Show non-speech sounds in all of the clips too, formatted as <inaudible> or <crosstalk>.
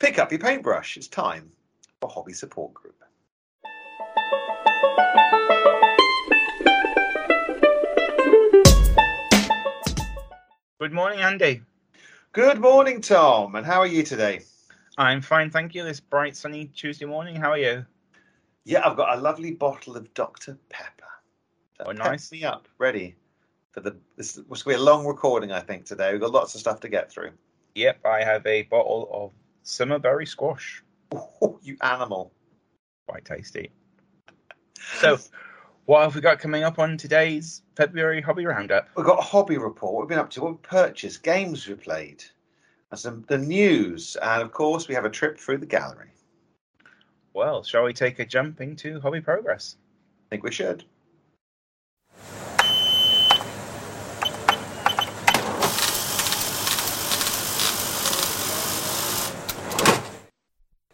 Pick up your paintbrush. It's time for Hobby Support Group. Good morning, Andy. Good morning, Tom. And how are you today? I'm fine, thank you. This bright, sunny Tuesday morning. How are you? Yeah, I've got a lovely bottle of Dr. Pepper. So Oh, nice. me up, ready for the. This was going to be a long recording, I think, today. We've got lots of stuff to get through. Yep, I have a bottle of summerberry squash. <laughs> Oh, you animal. Quite tasty. So, what have we got coming up on today's February Hobby Roundup? We've got a hobby report. What we've been up to, what we've purchased, games we played, and some the news, and of course we have a trip through the gallery. Well, shall we take a jump into Hobby Progress? I think we should.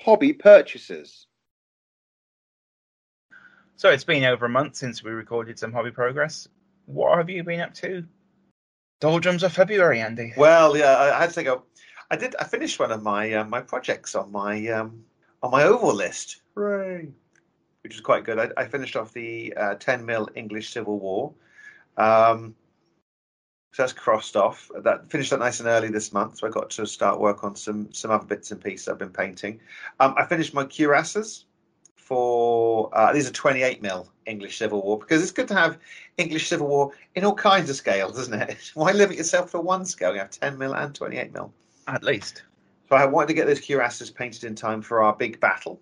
Hobby purchases. So, it's been over a month since we recorded some Hobby Progress. What have you been up to? Doldrums of February, Andy. Well, yeah, I, I had to go. I did. I finished one of my uh, my projects on my um, on my oval list. Hooray! Which was quite good. I, I finished off the uh, 10 mil English Civil War. Um, so that's crossed off. That finished that nice and early this month. So I got to start work on some some other bits and pieces I've been painting. Um, I finished my cuirasses for uh, these are 28 mil English Civil War because it's good to have English Civil War in all kinds of scales, isn't it? <laughs> Why limit yourself to one scale? You have 10 mil and 28 mil. At least. So I wanted to get those cuirasses painted in time for our big battle.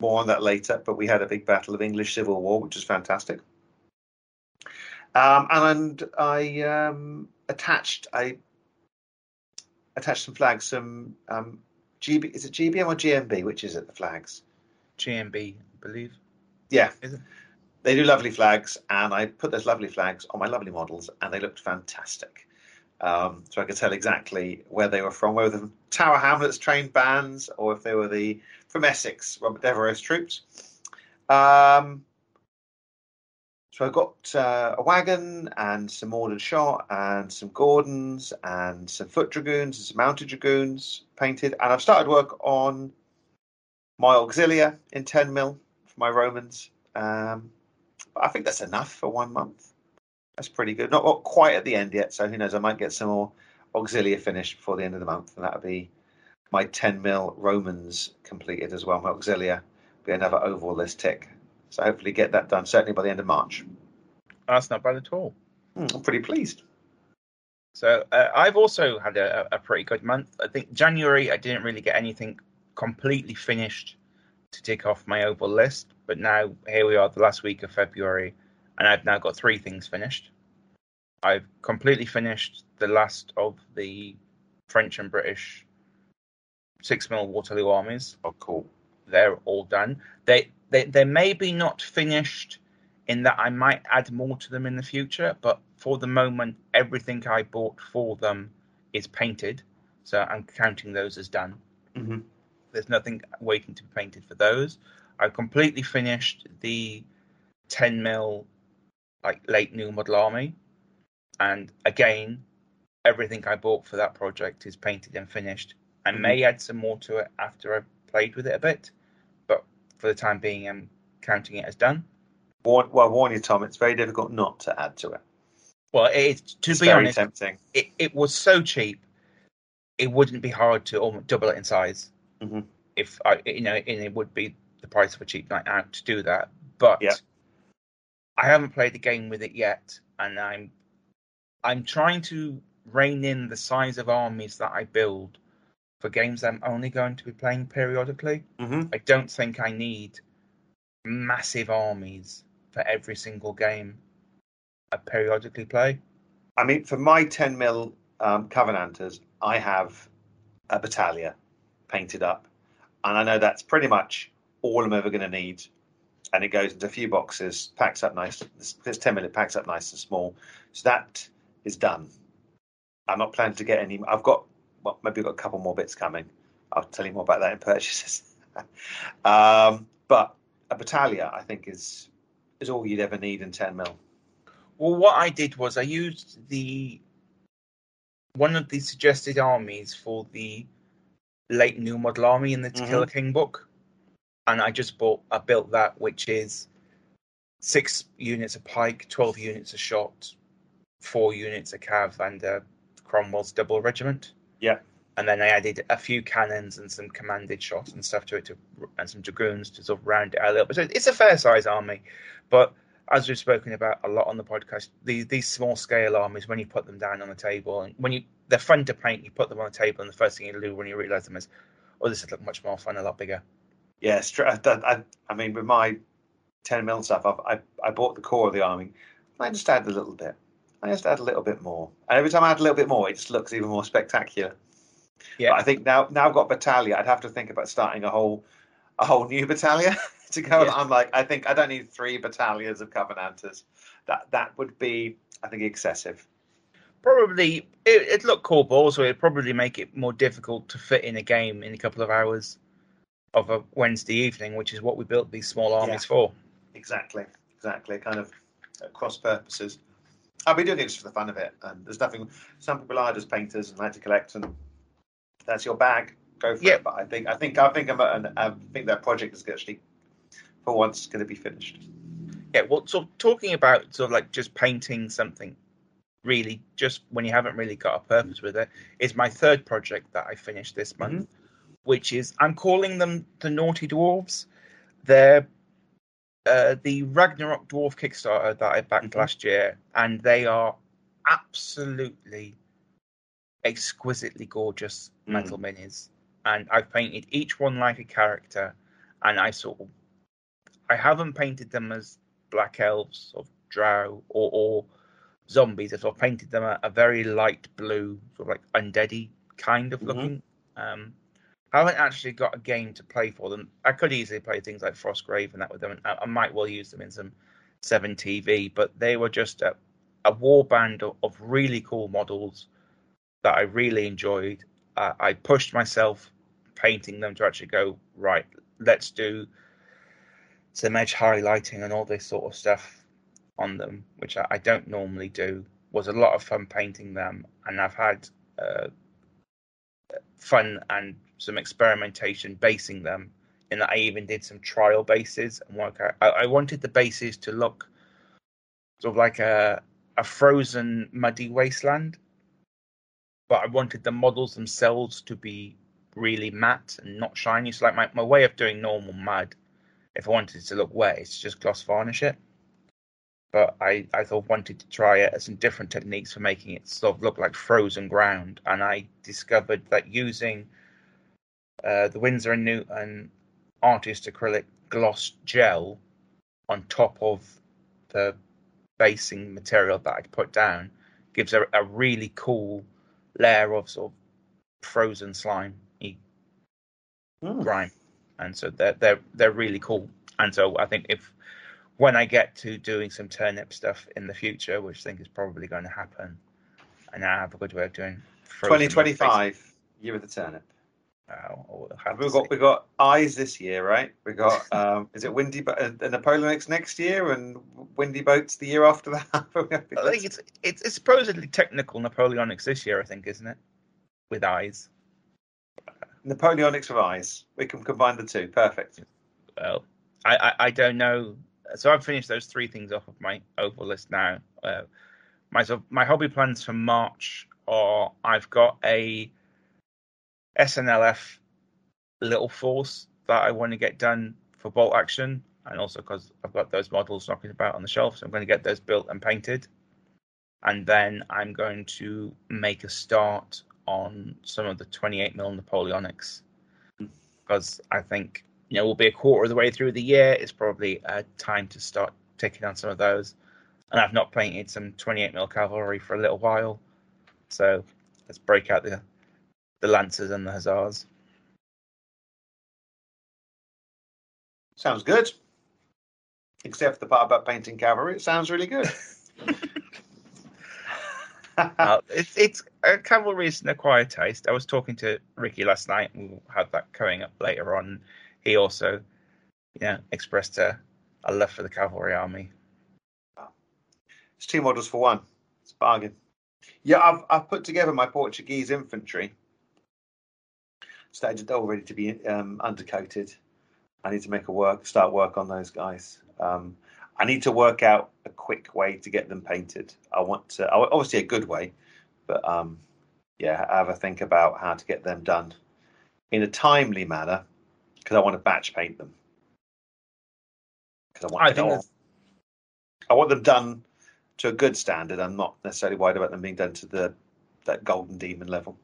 More on that later, but we had a big battle of English Civil War, which was fantastic. Um, and I um, attached I attached some flags, some um, GB is it GBM or GMB? Which is it? The flags. GMB, I believe. Yeah, Is it? they do lovely flags, and I put those lovely flags on my lovely models, and they looked fantastic. Um, so I could tell exactly where they were from, whether they the Tower Hamlets trained bands or if they were the from Essex, Robert Devereux's troops. Um, so I got uh, a wagon and some ordered shot and some Gordons and some foot dragoons and some mounted dragoons painted, and I've started work on my auxilia in 10 mil for my Romans. Um, but I think that's enough for one month. That's pretty good. Not, not quite at the end yet, so who knows? I might get some more auxilia finished before the end of the month, and that'll be my 10 mil Romans completed as well. My auxilia be another overall list tick. So hopefully get that done certainly by the end of March. That's not bad at all. Hmm, I'm pretty pleased. So uh, I've also had a, a pretty good month. I think January I didn't really get anything completely finished to tick off my oval list, but now here we are, the last week of February, and I've now got three things finished. I've completely finished the last of the French and British six mil Waterloo armies. Oh, cool. They're all done. They they they may be not finished in that I might add more to them in the future, but for the moment, everything I bought for them is painted, so I'm counting those as done. hmm There's nothing waiting to be painted for those. I've completely finished the 10 mil like late new model army, and again, everything I bought for that project is painted and finished. I Mhm. may add some more to it after I've played with it a bit, for the time being, I'm counting it as done. Warn, well, I warn you, Tom, it's very difficult not to add to it. Well, it, to It's be very honest, tempting. it, it was so cheap, it wouldn't be hard to almost double it in size. Mhm. If I, you know, and it would be the price of a cheap night out to do that. But Yeah. I haven't played the game with it yet, and I'm, I'm trying to rein in the size of armies that I build for games I'm only going to be playing periodically. hmm I don't think I need massive armies for every single game I periodically play. I mean, for my 10 mil um, Covenanters, I have a battalion painted up. And I know that's pretty much all I'm ever going to need. And it goes into a few boxes, packs up nice. It's 10 mil, packs up nice and small. So that is done. I'm not planning to get any. I've got, well, maybe we've got a couple more bits coming. I'll tell you more about that in purchases. <laughs> um, but a battalion, I think, is is all you'd ever need in 10 mil. Well, what I did was I used the one of the suggested armies for the late new model army in the a Mhm. King book, and I just bought I built that, which is six units of pike, twelve units of shot, four units of cav, and uh, Cromwell's double regiment. Yeah. And then I added a few cannons and some commanded shots and stuff to it, to, and some dragoons to sort of round it out a little bit. So it's a fair size army, but as we've spoken about a lot on the podcast, these these small scale armies, when you put them down on the table, and when you they're fun to paint, you put them on the table, and the first thing you do when you realise them is, oh, this would look much more fun, a lot bigger. Yeah, I, I, mean, with my 10 mil stuff, I've, I, I bought the core of the army. I just add a little bit. I just add a little bit more. And every time I add a little bit more, it just looks even more spectacular. Yeah. But I think now, now I've got battalion, I'd have to think about starting a whole, a whole new battalion <laughs> to go. Yeah. I'm like, I think I don't need three battalions of Covenanters. That that would be, I think, excessive. Probably it, it'd look cool, but also it'd probably make it more difficult to fit in a game in a couple of hours of a Wednesday evening, which is what we built these small armies for. Exactly, exactly. Kind of cross purposes. I'll be doing it just for the fun of it. And there's nothing. Some people are just painters and like to collect, and that's your bag. Go for it. But I think I think I think I'm I think that project is actually for once going to be finished. Yeah, well, so talking about sort of like just painting something really just when you haven't really got a purpose with it is my third project that I finished this mm-hmm. month, which is I'm calling them the Naughty Dwarves. They're uh, the Ragnarok Dwarf Kickstarter that I backed Mhm. last year, and they are absolutely exquisitely gorgeous Mm. metal minis. And I've painted each one like a character, and I sort of I haven't painted them as black elves or drow or, or zombies. I've sort of painted them a, a very light blue, sort of like undeady kind of Mhm. looking. Um, I haven't actually got a game to play for them. I could easily play things like Frostgrave and that with them. And I, I might well use them in some Seven TV, but they were just a, a war band of, of really cool models that I really enjoyed. Uh, I pushed myself painting them to actually go right. Let's do some edge highlighting and all this sort of stuff on them, which I, I don't normally do. Was a lot of fun painting them, and I've had uh, fun and some experimentation basing them. In that I even did some trial bases and work out. I, I wanted the bases to look sort of like a a frozen, muddy wasteland, but I wanted the models themselves to be really matte and not shiny. So, like my, my way of doing normal mud, if I wanted it to look wet, it's just gloss varnish it. But I, I thought wanted to try it some different techniques for making it sort of look like frozen ground, and I discovered that using uh, the Winsor and Newton artist acrylic gloss gel on top of the basing material that I'd put down gives a, a really cool layer of sort of frozen slime Mm. grime, and so they're they're they're really cool. And so I think if when I get to doing some turnip stuff in the future, which I think is probably going to happen, and I have a good way of doing 2025 year of the turnip. Oh, we'll have to We've got we got eyes this year, right? We got <laughs> um, is it windy Bo- uh, the Napoleonics next year and windy boats the year after that? <laughs> I think it's, it's it's supposedly technical Napoleonics this year, I think, isn't it? With eyes. Napoleonics with eyes. We can combine the two. Perfect. Well, I, I, I don't know. So I've finished those three things off of my oval list now. Uh, my of- my hobby plans for March are I've got a SNLF little force that I want to get done for bolt action, and also because I've got those models knocking about on the shelf, so I'm going to get those built and painted. And then I'm going to make a start on some of the 28 mil Napoleonics because I think you know we'll be a quarter of the way through the year. It's probably time to start taking on some of those. And I've not painted some 28 mil cavalry for a little while, so let's break out the the lancers and the hussars. Sounds good. Except for the part about painting cavalry, it sounds really good. <laughs> uh, it's it's uh, cavalry is an acquired taste. I was talking to Ricky last night. and We'll have that coming up later on. He also, yeah, expressed a, a love for the cavalry army. It's two models for one. It's a bargain. Yeah, I've I've put together my Portuguese infantry. Started all ready to be um, undercoated. I need to make a work start work on those guys. Um, I need to work out a quick way to get them painted. I want to obviously a good way, but um, yeah, have a think about how to get them done in a timely manner because I want to batch paint them. Because I want I think all, I want them done to a good standard. I'm not necessarily worried about them being done to the that golden demon level.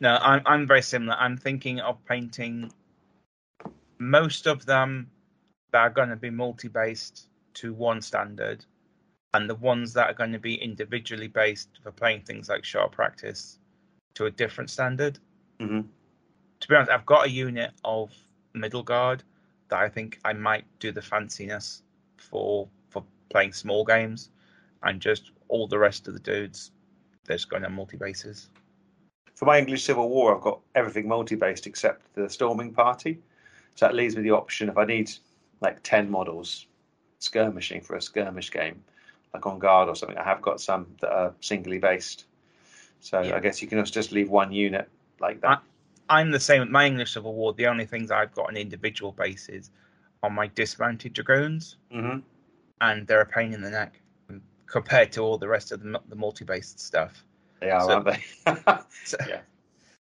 No, I'm I'm very similar. I'm thinking of painting most of them that are going to be multi-based to one standard, and the ones that are going to be individually based for playing things like sharp practice to a different standard. Mhm. To be honest, I've got a unit of middle guard that I think I might do the fanciness for for playing small games, and just all the rest of the dudes, they're just going on multi bases. For my English Civil War, I've got everything multi-based except the storming party. So that leaves me the option if I need like ten models skirmishing for a skirmish game, like on guard or something. I have got some that are singly based. So Yeah. I guess you can also just leave one unit like that. I'm the same with my English Civil War. The only things I've got on individual bases are my dismounted dragoons, hmm and they're a pain in the neck compared to all the rest of the, the multi-based stuff. They are, So- aren't they? So <laughs> <laughs> Yeah.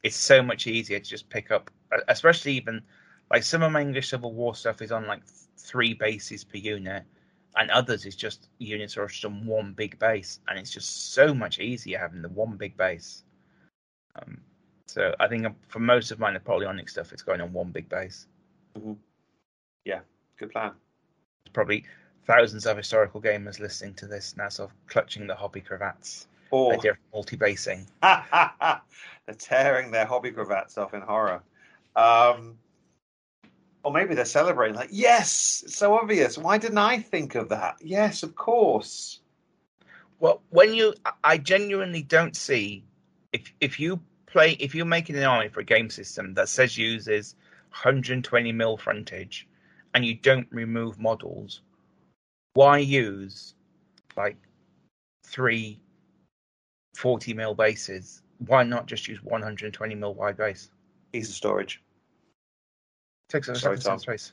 It's so much easier to just pick up, especially even like some of my English Civil War stuff is on like three bases per unit, and others is just units are just on one big base, and it's just so much easier having the one big base. Um, so I think for most of my Napoleonic stuff, it's going on one big base. Yeah, good plan. There's probably thousands of historical gamers listening to this now, sort of clutching the hobby cravats. Or Idea of multi-basing. <laughs> they're tearing their hobby cravats off in horror. Um, or maybe they're celebrating, like, yes, it's so obvious. Why didn't I think of that? Yes, of course. Well, when you, I- I genuinely don't see if if you play if you're making an army for a game system that says uses 120 mil frontage, and you don't remove models, why use like three 40 mil bases? Why not just use 120 mil wide base? Ease of storage. Takes up Sorry, Tom. space.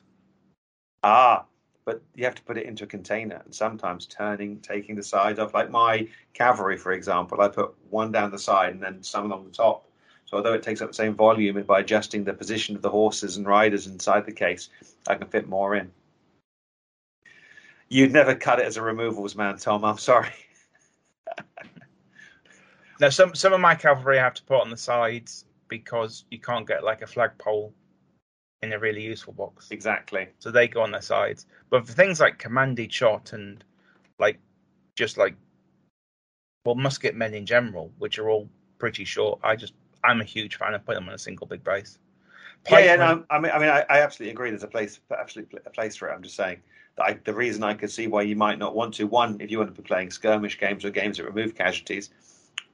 Ah, but you have to put it into a container, and sometimes turning, taking the side off. Like my cavalry, for example, I put one down the side and then some along the top. So although it takes up the same volume, by adjusting the position of the horses and riders inside the case, I can fit more in. You'd never cut it as a removals man, Tom. I'm sorry. <laughs> Now, some some of my cavalry I have to put on the sides because you can't get like a flagpole in a really useful box, Exactly. so they go on their sides. But for things like commanded shot and like just like well musket men in general, which are all pretty short, I just I'm a huge fan of putting them on a single big base. Yeah, yeah. No, I mean, I mean, I, I absolutely agree. There's a place, absolutely a place for it. I'm just saying that I, the reason I could see why you might not want to. One, if you want to be playing skirmish games or games that remove casualties,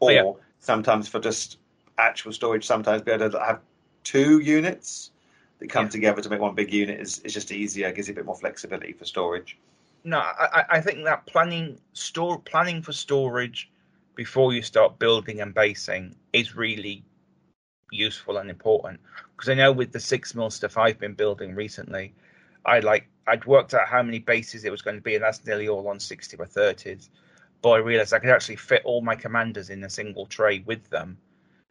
or yeah. sometimes for just actual storage. Sometimes be able to have two units that come Yeah. together to make one big unit is, is just easier. Gives you a bit more flexibility for storage. No, I, I- I think that planning store planning for storage before you start building and basing is really useful and important. Because I know with the six mil stuff I've been building recently, I like I'd worked out how many bases it was going to be, and that's nearly all on sixty by thirties. But I realized I could actually fit all my commanders in a single tray with them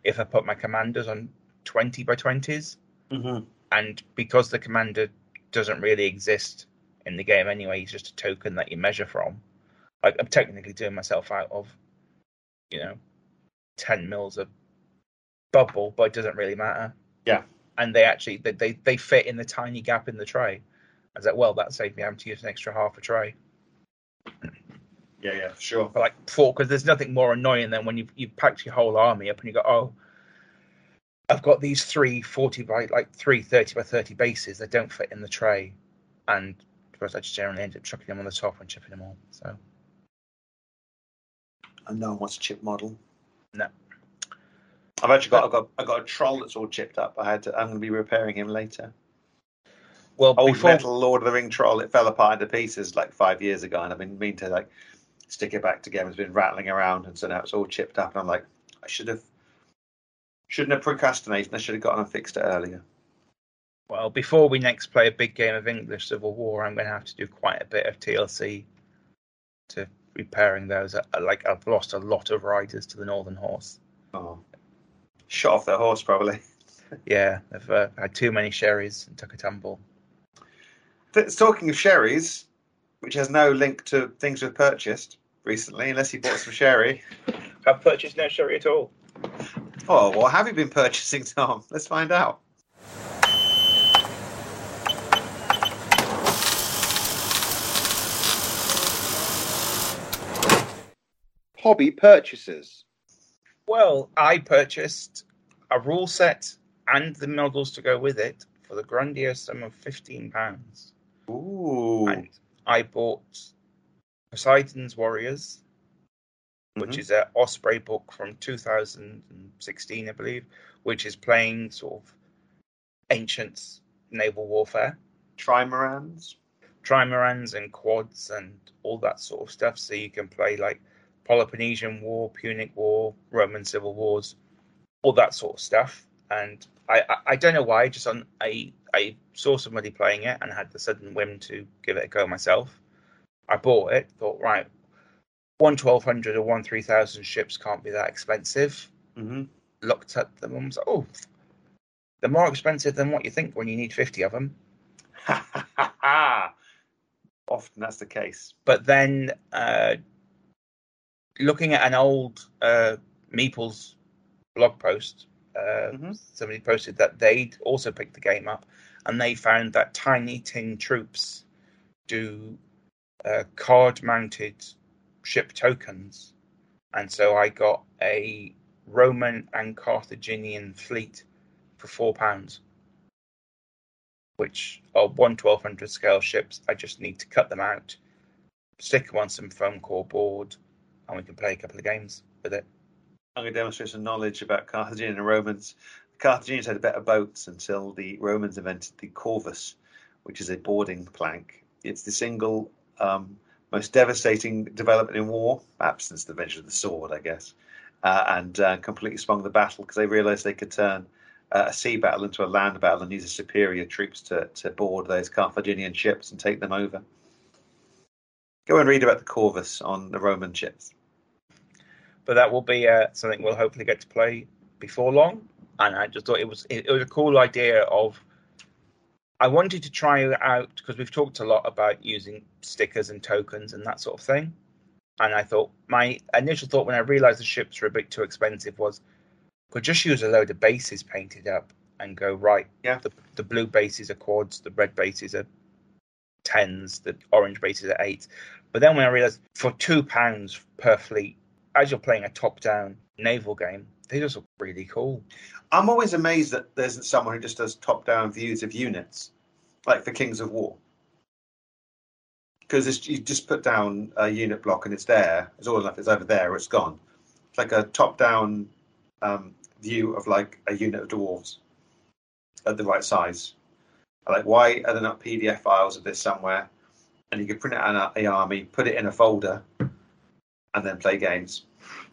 if I put my commanders on twenty by twenties Mm-hmm. and because the commander doesn't really exist in the game anyway, he's just a token that you measure from. Like I'm technically doing myself out of, you know, ten mils of bubble, but it doesn't really matter. Yeah. And they actually they they, they fit in the tiny gap in the tray. I was like, well, that saved me having to use an extra half a tray. Yeah, yeah, for sure. But like four, because there's nothing more annoying than when you you packed your whole army up and you go, oh, I've got these three 40 by like three 30 by 30 bases that don't fit in the tray, and because I just generally end up chucking them on the top and chipping them all. So And no one wants a chip model. No. I've actually got I've got I've got a troll that's all chipped up. I had to, I'm going to be repairing him later. well, Old before metal Lord of the Ring troll. It fell apart into pieces like five years ago, and I've been meaning to like stick it back together. It's been rattling around, and so now it's all chipped up. And I'm like, I should have Shouldn't have procrastinated. I should have gotten and fixed it earlier. Well, before we next play a big game of English Civil War, I'm going to have to do quite a bit of TLC to repairing those. Like I've lost a lot of riders to the Northern Horse. Oh, shot off their horse probably. <laughs> Yeah, I've uh, had too many sherries and took a tumble. Talking of sherries, which has no link to things we've purchased recently, unless you bought some sherry. <laughs> I've purchased no sherry at all. Oh, what have you been purchasing, Tom? Let's find out. Hobby purchases. Well, I purchased a rule set and the models to go with it for the grandiose sum of fifteen pounds. Ooh. And I bought Poseidon's Warriors, which Mhm. is an Osprey book from 2016, I believe, which is playing sort of ancient naval warfare, Trimorans. trimarans and quads and all that sort of stuff. So you can play like Peloponnesian War, Punic War, Roman Civil Wars, all that sort of stuff. And I, I, I don't know why, just on I I saw somebody playing it and had the sudden whim to give it a go myself. I bought it, thought right, one twelve hundred or one three thousand ships can't be that expensive. hmm Looked at them and was like, oh, they're more expensive than what you think when you need fifty of them. <laughs> Often that's the case. But then uh, looking at an old uh, Meeples blog post, uh, Mhm. somebody posted that they'd also picked the game up and they found that Tiny Tin Troops do Uh, card mounted ship tokens. And so I got a Roman and Carthaginian fleet for four pounds, which are one 1200 scale ships. I just need to cut them out, stick them on some foam core board, and we can play a couple of games with it. I'm going to demonstrate some knowledge about Carthaginian and Romans. The Carthaginians had better boats until the Romans invented the corvus, which is a boarding plank. It's the single um, most devastating development in war, perhaps since the invention of the sword, I guess, uh, and uh, completely swung the battle because they realised they could turn uh, a sea battle into a land battle and use the superior troops to, to board those Carthaginian ships and take them over. Go and read about the corvus on the Roman ships. But that will be uh, something we'll hopefully get to play before long. And I just thought it was it, it was a cool idea of. I wanted to try it out because we've talked a lot about using stickers and tokens and that sort of thing. And I thought my initial thought when I realised the ships were a bit too expensive was could just use a load of bases painted up and go right. Yeah. The, the blue bases are quads, the red bases are tens, the orange bases are eights. But then when I realised for two pounds per fleet, as you're playing a top-down naval game, they just look really cool. I'm always amazed that there isn't someone who just does top-down views of units, like for Kings of War. Because you just put down a unit block and it's there. It's all enough. It's over there it's gone. It's like a top-down um, view of like a unit of dwarves at the right size. Like, why are there not PDF files of this somewhere? And you could print it out an army, put it in a folder, and then play games.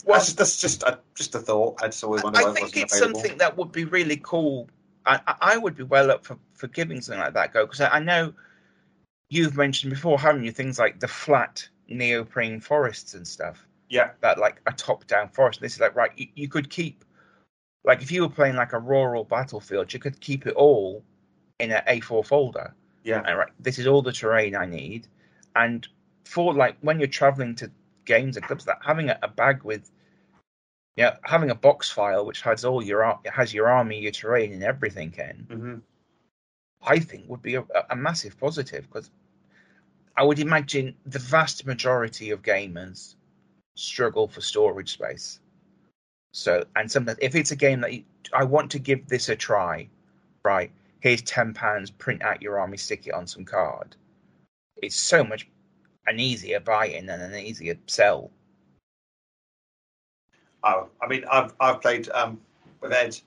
Well, that's, that's just a, just a thought. I just always I it think wasn't it's available. something that would be really cool. I, I- would be well up for, for giving something like that go because I, I know you've mentioned before, haven't you? Things like the flat neoprene forests and stuff. Yeah. That like a top-down forest. This is like right. You, you could keep like if you were playing like a rural battlefield, you could keep it all in an A4 folder. Yeah. And, right. This is all the terrain I need, and for like when you're traveling to games and clubs, that having a, a bag with yeah, having a box file which has all your has your army, your terrain, and everything in, hmm I think would be a, a massive positive because I would imagine the vast majority of gamers struggle for storage space. So, and sometimes if it's a game that you, I want to give this a try, right? Here's ten pounds, print out your army, stick it on some card. It's so much an easier buy-in and an easier sell. Oh, I mean, I've I've played um, with Ed.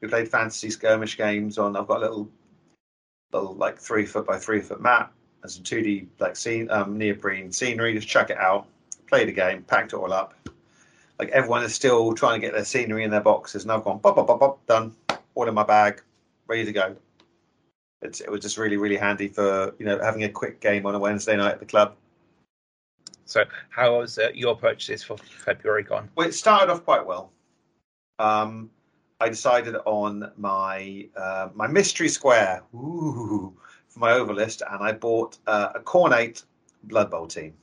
We played fantasy skirmish games on. I've got a little, little like three foot by three foot map and some two D like scene um, neoprene scenery. Just chuck it out, play the game, packed it all up. like everyone is still trying to get their scenery in their boxes, and I've gone pop, pop, pop, pop, done, all in my bag, ready to go. It's, it was just really, really handy for you know having a quick game on a Wednesday night at the club. So, how was uh, your purchases for February gone? Well, it started off quite well. Um, I decided on my uh, my mystery square ooh, for my overlist, and I bought uh, a Khornate Blood Bowl team.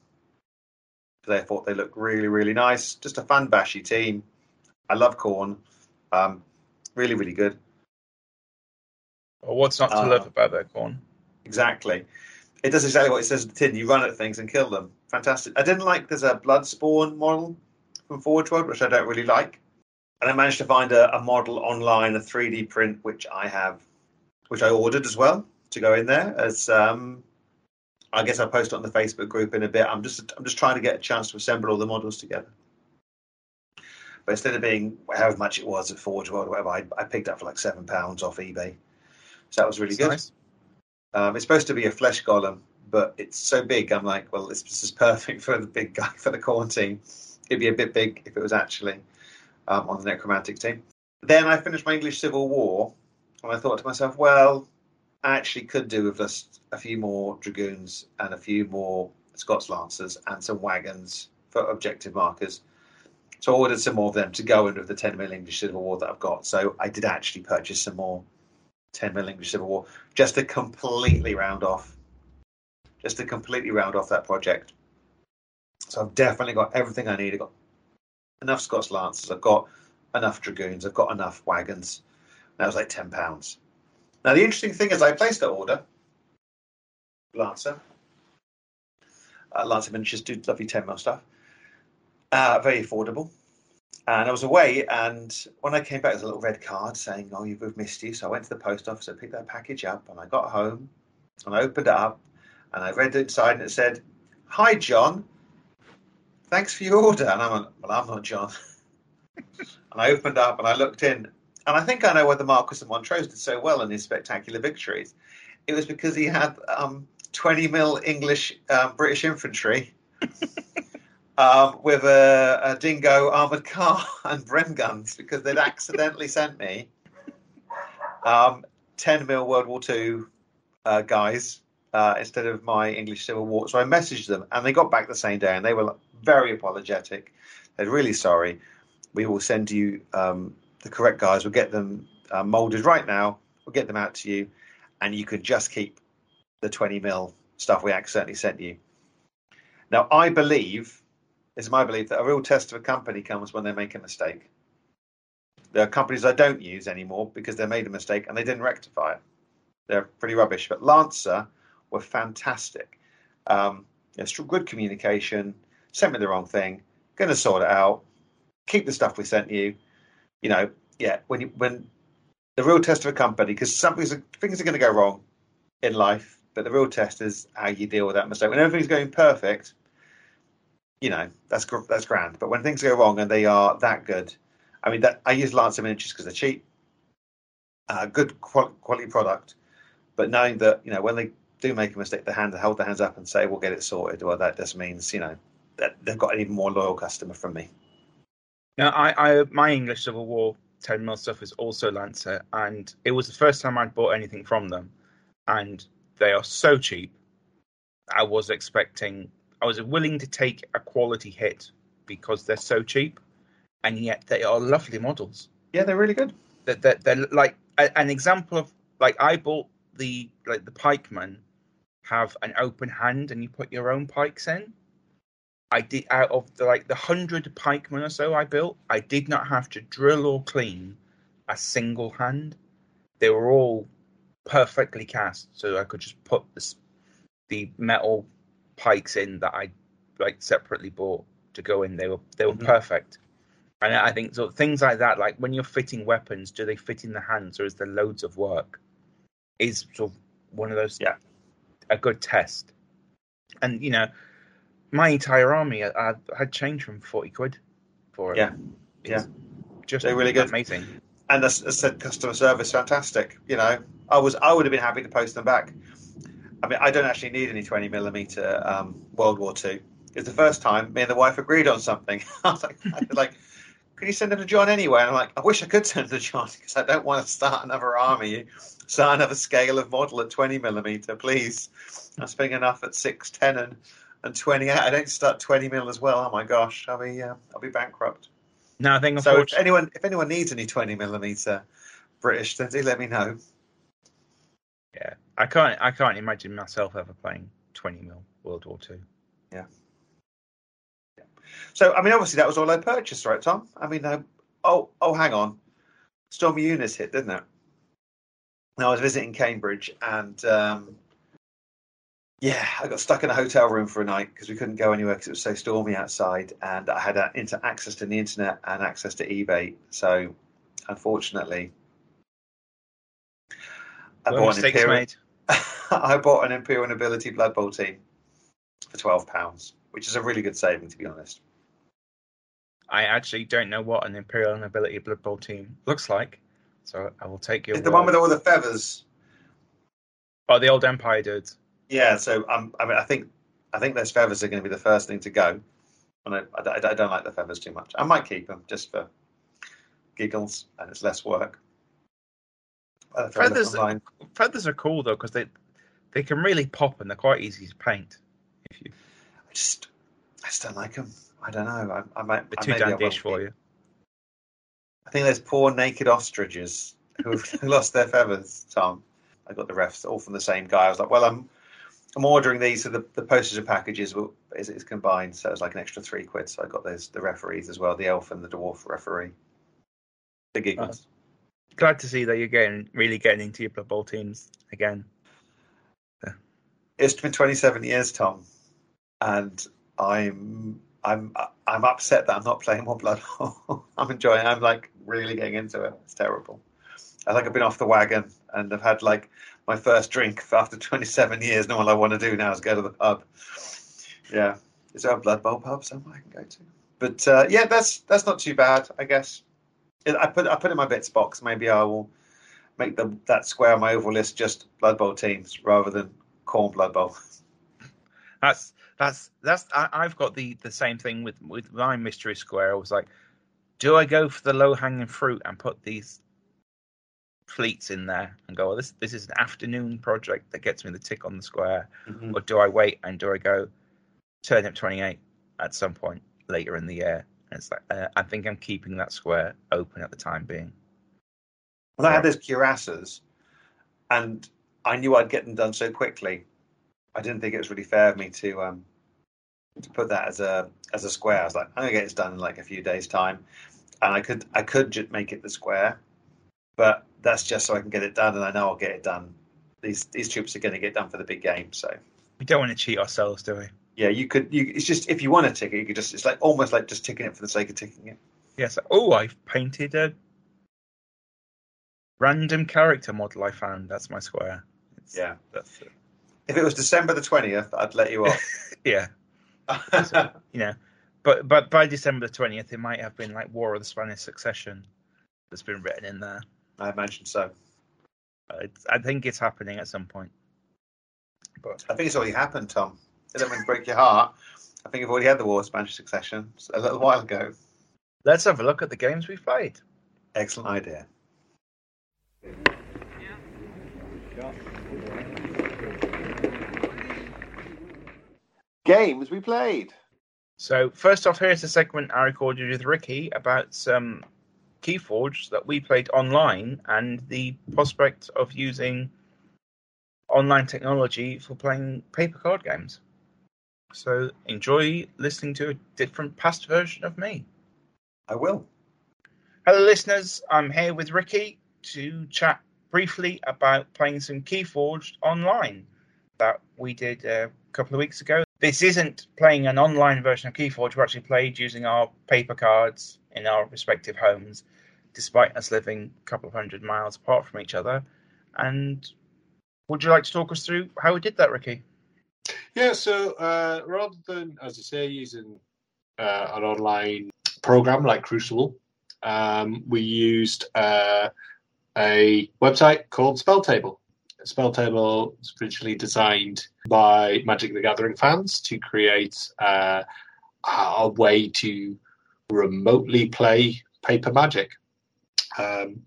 Because I thought they looked really, really nice. Just a fun, bashy team. I love Khorne. Um, really, really good. Well, what's not to Uh, love about that Khorne? Exactly. It does exactly what it says in the tin. You run at things and kill them. Fantastic. I didn't like there's a blood spawn model from Forge World, which I don't really like. And I managed to find a, a model online, a 3D print, which I have, which I ordered as well to go in there. As um, I guess I'll post it on the Facebook group in a bit. I'm just I'm just trying to get a chance to assemble all the models together. But instead of being however much it was at Forge World or whatever, I, I picked up for like seven pounds off eBay. So that was really It's good. nice. Um, it's supposed to be a flesh golem, but it's so big. I'm like, well, this, this is perfect for the big guy for the Khorne team. It'd be a bit big if it was actually um, on the necromantic team. Then I finished my English Civil War, and I thought to myself, well, I actually could do with just a few more dragoons and a few more Scots lancers and some wagons for objective markers. So I ordered some more of them to go in with the 10 mil English Civil War that I've got. So I did actually purchase some more 10 mil English Civil War just to completely round off, just to completely round off that project. So I've definitely got everything I need. I've got enough Scots Lancers. I've got enough Dragoons. I've got enough wagons. That was like ten pounds. Now the interesting thing is, I placed the order. Lancer. Uh, Lancer miniatures do lovely ten mil stuff. Uh, very affordable. And I was away, and when I came back, there's a little red card saying, "Oh, you've missed you." So I went to the post office, I picked that package up, and I got home, and I opened it up, and I read inside, and it said, "Hi, John. Thanks for your order." And I went, "Well, I'm not John." <laughs> and I opened up, and I looked in, and I think I know why the Marquess of Montrose did so well in his spectacular victories. It was because he had um, 20 mil English um, British infantry. <laughs> um, with a, a dingo armored car <laughs> and Bren guns because they'd accidentally sent me um, 10 mil World War II uh, guys uh, instead of my English Civil War. So I messaged them and they got back the same day and they were very apologetic. They're really sorry. We will send you um, the correct guys. We'll get them uh, molded right now. We'll get them out to you and you can just keep the 20 mil stuff we accidentally sent you. Now, I believe it's my belief that a real test of a company comes when they make a mistake. There are companies I don't use anymore because they made a mistake and they didn't rectify it. They're pretty rubbish. But Lancer were fantastic. Um, it's good communication. Sent me the wrong thing. Going to sort it out. Keep the stuff we sent you. You know, yeah. When you, when the real test of a company, because something's things are going to go wrong in life, but the real test is how you deal with that mistake. When everything's going perfect, you know that's that's grand. But when things go wrong and they are that good, I mean, that I use Lancer miniatures because they're cheap, uh, good quality product. But knowing that you know when they do make a mistake, they hand hold their hands up and say, "We'll get it sorted." Well, that just means you know that they've got an even more loyal customer from me. Now, I, I my English Civil War 10 mil stuff is also Lancer, and it was the first time I'd bought anything from them, and they are so cheap. I was expecting, I was willing to take a quality hit because they're so cheap, and yet they are lovely models. Yeah, they're really good. That they're, they're, like a, an example of like I bought the like the pikemen have an open hand, and you put your own pikes in. I did out of the like the hundred pikemen or so I built, I did not have to drill or clean a single hand. They were all perfectly cast, so I could just put the the metal pikes in that I like separately bought to go in. They were they were Mhm. perfect, and I think so things like that. Like when you're fitting weapons, do they fit in the hands or is there loads of work? Is sort of one of those Yeah. A good test, and you know my entire army I, I had changed from 40 quid for it. Yeah. It's Just They're really good. Amazing. and as I said, customer service fantastic. You know, I was I would have been happy to post them back. I mean, I don't actually need any 20 millimeter um, World War Two. It's the first time me and the wife agreed on something. <laughs> I was like, I was like, can you send it to John anyway? And I'm like, I wish I could send it to John because I don't want to start another army, start a scale of model at 20 millimeter, please. I'm spending enough at 6, 10, and, and 28. I don't start 20 mil as well. Oh my gosh, I'll be uh, I'll be bankrupt. No, I think So if anyone if anyone needs any 20 millimeter British, then do let me know. yeah, I can't I can't imagine myself ever playing 20 mil World War Two. Yeah. So I mean, obviously that was all I purchased, right, Tom? I mean, uh, oh oh, hang on, Storm Eunice hit, didn't it? I was visiting Cambridge, and um, yeah, I got stuck in a hotel room for a night because we couldn't go anywhere because it was so stormy outside, and I had uh, inter- access to the internet and access to eBay. So unfortunately, I bought an Imperial. <laughs> I bought an Imperial Nobility Blood Bowl team for twelve pounds, which is a really good saving, to be honest. I actually don't know what an Imperial Nobility Blood Bowl team looks like, so I will take your. It's the one with all the feathers. Oh, the old Empire dudes. Yeah, so um, I mean, I think I think those feathers are going to be the first thing to go, and I, I, I don't like the feathers too much. I might keep them just for giggles, and it's less work. Uh, if I look Feathers- online. Feathers are cool though because they they can really pop and they're quite easy to paint. If you, I just I just don't like them. I don't know. I, I might. they're too maybe I damn will dish for you. I think there's poor naked ostriches who have <laughs> lost their feathers. Tom, I got the refs all from the same guy. I was like, well, I'm I'm ordering these, so the, the postage and packages will, is, is combined, so it's like an extra three quid. So I got those the referees as well, the elf and the dwarf referee. The giggles. Glad to see that you're getting really getting into your Blood Bowl teams again. It's been 27 years, Tom, and I'm I'm I'm upset that I'm not playing more <laughs> Blood Bowl. I'm enjoying. I'm like really getting into it. It's terrible. I think I've been off the wagon and I've had like my first drink <laughs> after 27 years. And all I want to do now is go to the pub. Yeah, is there a Blood Bowl pub somewhere I can go to? But uh, yeah, that's that's not too bad, I guess. I put I put in my bits box. Maybe I will make the that square on my oval list just Blood Bowl teams rather than Khorne Blood Bowl. That's that's that's I, I've got the the same thing with with my mystery square. I was like, do I go for the low hanging fruit and put these fleets in there and go, well, this this is an afternoon project that gets me the tick on the square, Mm. or do I wait and do I go Turnip twenty eight at some point later in the year? And it's like uh, I think I'm keeping that square open at the time being. Well, I had those cuirasses, and I knew I'd get them done so quickly. I didn't think it was really fair of me to um, to put that as a as a square. I was like, I'm gonna get this done in like a few days' time, and I could I could just make it the square, but that's just so I can get it done, and I know I'll get it done. These these troops are going to get done for the big game, so We don't want to cheat ourselves, do we? yeah, you could. You, it's just if you want to tick it, you could just. It's like almost like just ticking it for the sake of ticking it. Yes. Oh, I've painted a random character model I found. That's my square. It's, Yeah. That's it. If it was December the twentieth, I'd let you off. <laughs> Yeah. <laughs> you know, but but by December the twentieth, it might have been like War of the Spanish Succession that's been written in there. I imagine so. Uh, It's, I think it's happening at some point. But I think it's already happened, Tom. I don't mean to break your heart. I think I've already had the War of Spanish Succession a little while ago. let's have a look at the games we've played. Excellent idea. Games we played. So first off, here's a segment I recorded with Ricky about some Keyforge that we played online and the prospect of using online technology for playing paper card games. So enjoy listening to a different past version of me. I will. Hello, listeners. I'm here with Ricky to chat briefly about playing some Keyforged online that we did uh, a couple of weeks ago. This isn't playing an online version of Keyforge. We're actually played using our paper cards in our respective homes, despite us living a couple of hundred miles apart from each other. And would you like to talk us through how we did that, Ricky? Yeah, so uh, rather than, as I say, using uh, an online program like Crucible, um, we used uh, a website called Spelltable. Spell Table was originally designed by Magic the Gathering fans to create uh, a way to remotely play paper Magic. Um,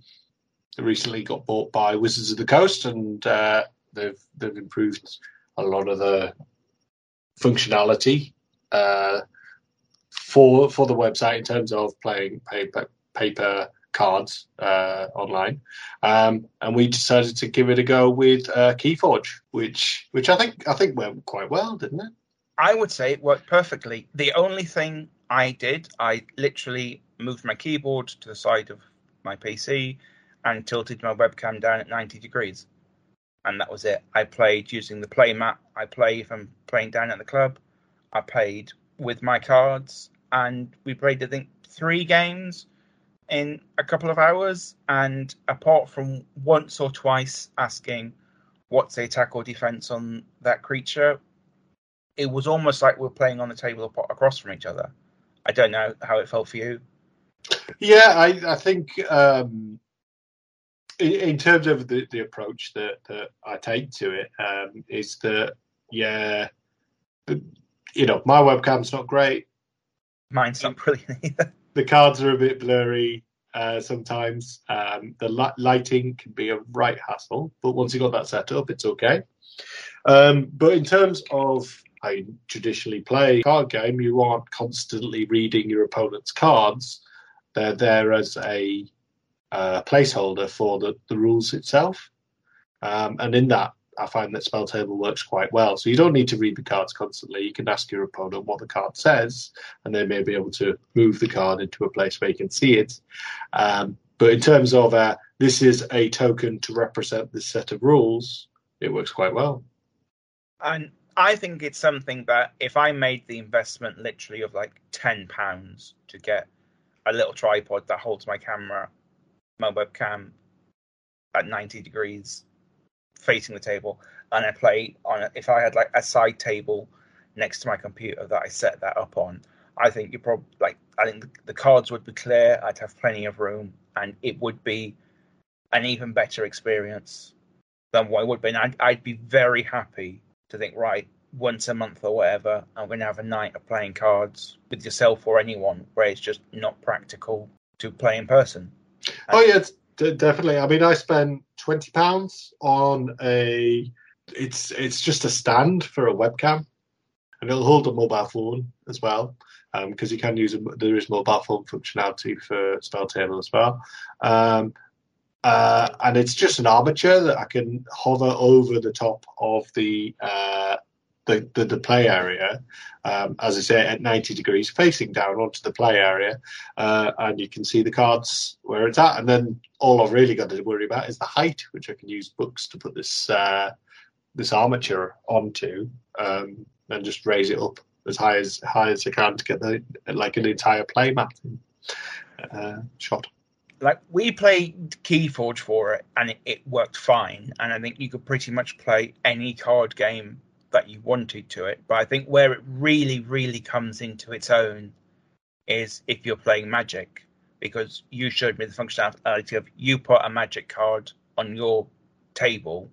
it recently got bought by Wizards of the Coast, and uh, they've they've improved a lot of the functionality uh, for for the website in terms of playing paper paper cards uh, online, um, and we decided to give it a go with uh, KeyForge, which which I think I think went quite well, didn't it? I would say it worked perfectly. The only thing I did, I literally moved my keyboard to the side of my PC and tilted my webcam down at 90 degrees. And that was it. I played using the play mat. I play if I'm playing down at the club. I played with my cards, and we played, I think, three games in a couple of hours. And apart from once or twice asking what's the attack or defense on that creature, it was almost like we are playing on the table across from each other. I don't know how it felt for you. Yeah, I, I think um, in, in, terms of the, the approach that, that I take to it um, is that, yeah, you know, my webcam's not great. Mine's not brilliant either. The cards are a bit blurry uh, sometimes. Um, the li- lighting can be a right hassle, but once you've got that set up, it's okay. Um, but in terms of I traditionally play card game, you aren't constantly reading your opponent's cards. They're there as a uh, placeholder for the, the rules itself. Um, and in that, I find that spell table works quite well. So you don't need to read the cards constantly. You can ask your opponent what the card says, and they may be able to move the card into a place where you can see it. Um, but in terms of uh, this is a token to represent this set of rules, it works quite well. And I think it's something that if I made the investment literally of like ten pounds to get a little tripod that holds my camera, my webcam at ninety degrees, facing the table, and I play on it. If I had like a side table next to my computer that I set that up on, I think you probably like. I think the, cards would be clear. I'd have plenty of room, and it would be an even better experience than what it would be. And I'd, I'd be very happy to think, right, once a month or whatever, I'm going to have a night of playing cards with yourself or anyone where it's just not practical to play in person. Oh, yeah, d- definitely. I mean, I spent £20 on a. It's it's just a stand for a webcam, and it'll hold a mobile phone as well, because um, you can use a, there is mobile phone functionality for Spell Table as well. Um, uh, and it's just an armature that I can hover over the top of the uh, the, the, the, play area, um, as I say, at 90 degrees, facing down onto the play area, uh, and you can see the cards where it's at. And then all I've really got to worry about is the height, which I can use books to put this uh, this armature onto, um, and just raise it up as high as high as I can to get the like an entire play mat uh, shot like we played Keyforge for it, and it, it, worked fine. And I think you could pretty much play any card game that you wanted to it. But I think where it really, really comes into its own is if you're playing Magic, because you showed me the functionality of you put a Magic card on your table,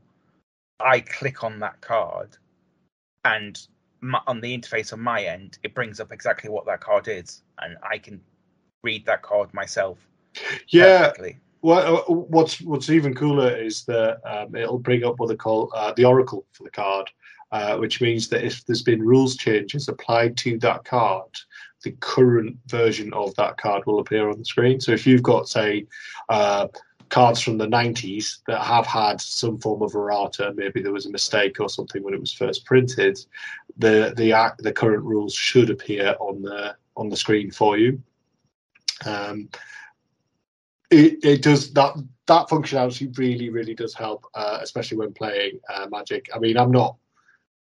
I click on that card, and my, on the interface on my end, it brings up exactly what that card is, and I can read that card myself yeah. Perfectly. Well, uh, what's what's even cooler is that um, it'll bring up what they call uh, the oracle for the card, uh, which means that if there's been rules changes applied to that card, the current version of that card will appear on the screen. So if you've got, say, uh, cards from the 90s that have had some form of errata, maybe there was a mistake or something when it was first printed, the the the current rules should appear on the on the screen for you. Um, it, it does that that functionality really really does help, uh, especially when playing uh, Magic. I mean, I'm not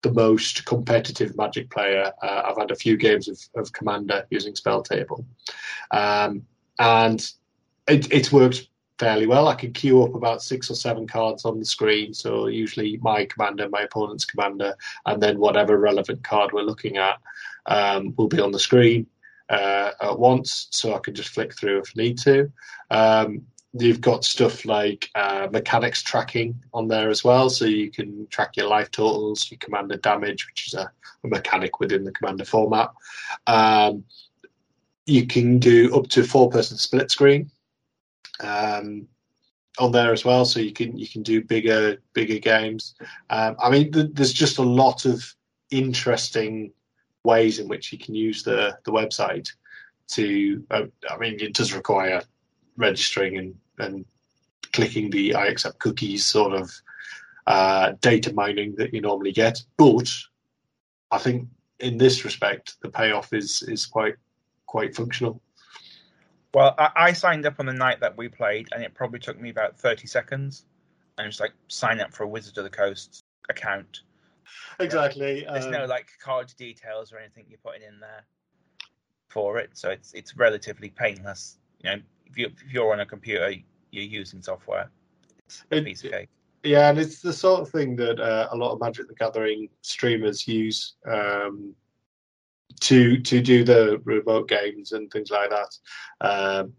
the most competitive Magic player. Uh, I've had a few games of, of Commander using Spell Table, um, and it, it's worked fairly well. I can queue up about six or seven cards on the screen. So usually my commander, my opponent's commander, and then whatever relevant card we're looking at um, will be on the screen uh, at once, so I can just flick through if I need to. Um, you've got stuff like uh, mechanics tracking on there as well, so you can track your life totals, your commander damage, which is a, a mechanic within the commander format. Um, you can do up to four person split screen um, on there as well, so you can you can do bigger bigger games. Um, I mean, th- there's just a lot of interesting ways in which you can use the the website to. Uh, I mean, it does require registering and, and clicking the I accept cookies sort of uh, data mining that you normally get. But I think in this respect, the payoff is is quite quite functional. Well, I, I signed up on the night that we played, and it probably took me about thirty seconds, and it's like sign up for a Wizard of the Coast account. Exactly. There's um, no like card details or anything you're putting in there for it, so it's it's relatively painless. You know, if you if you're on a computer, you're using software. It's a piece of cake. Yeah, and it's the sort of thing that uh, a lot of Magic the Gathering streamers use um, to to do the remote games and things like that. Um,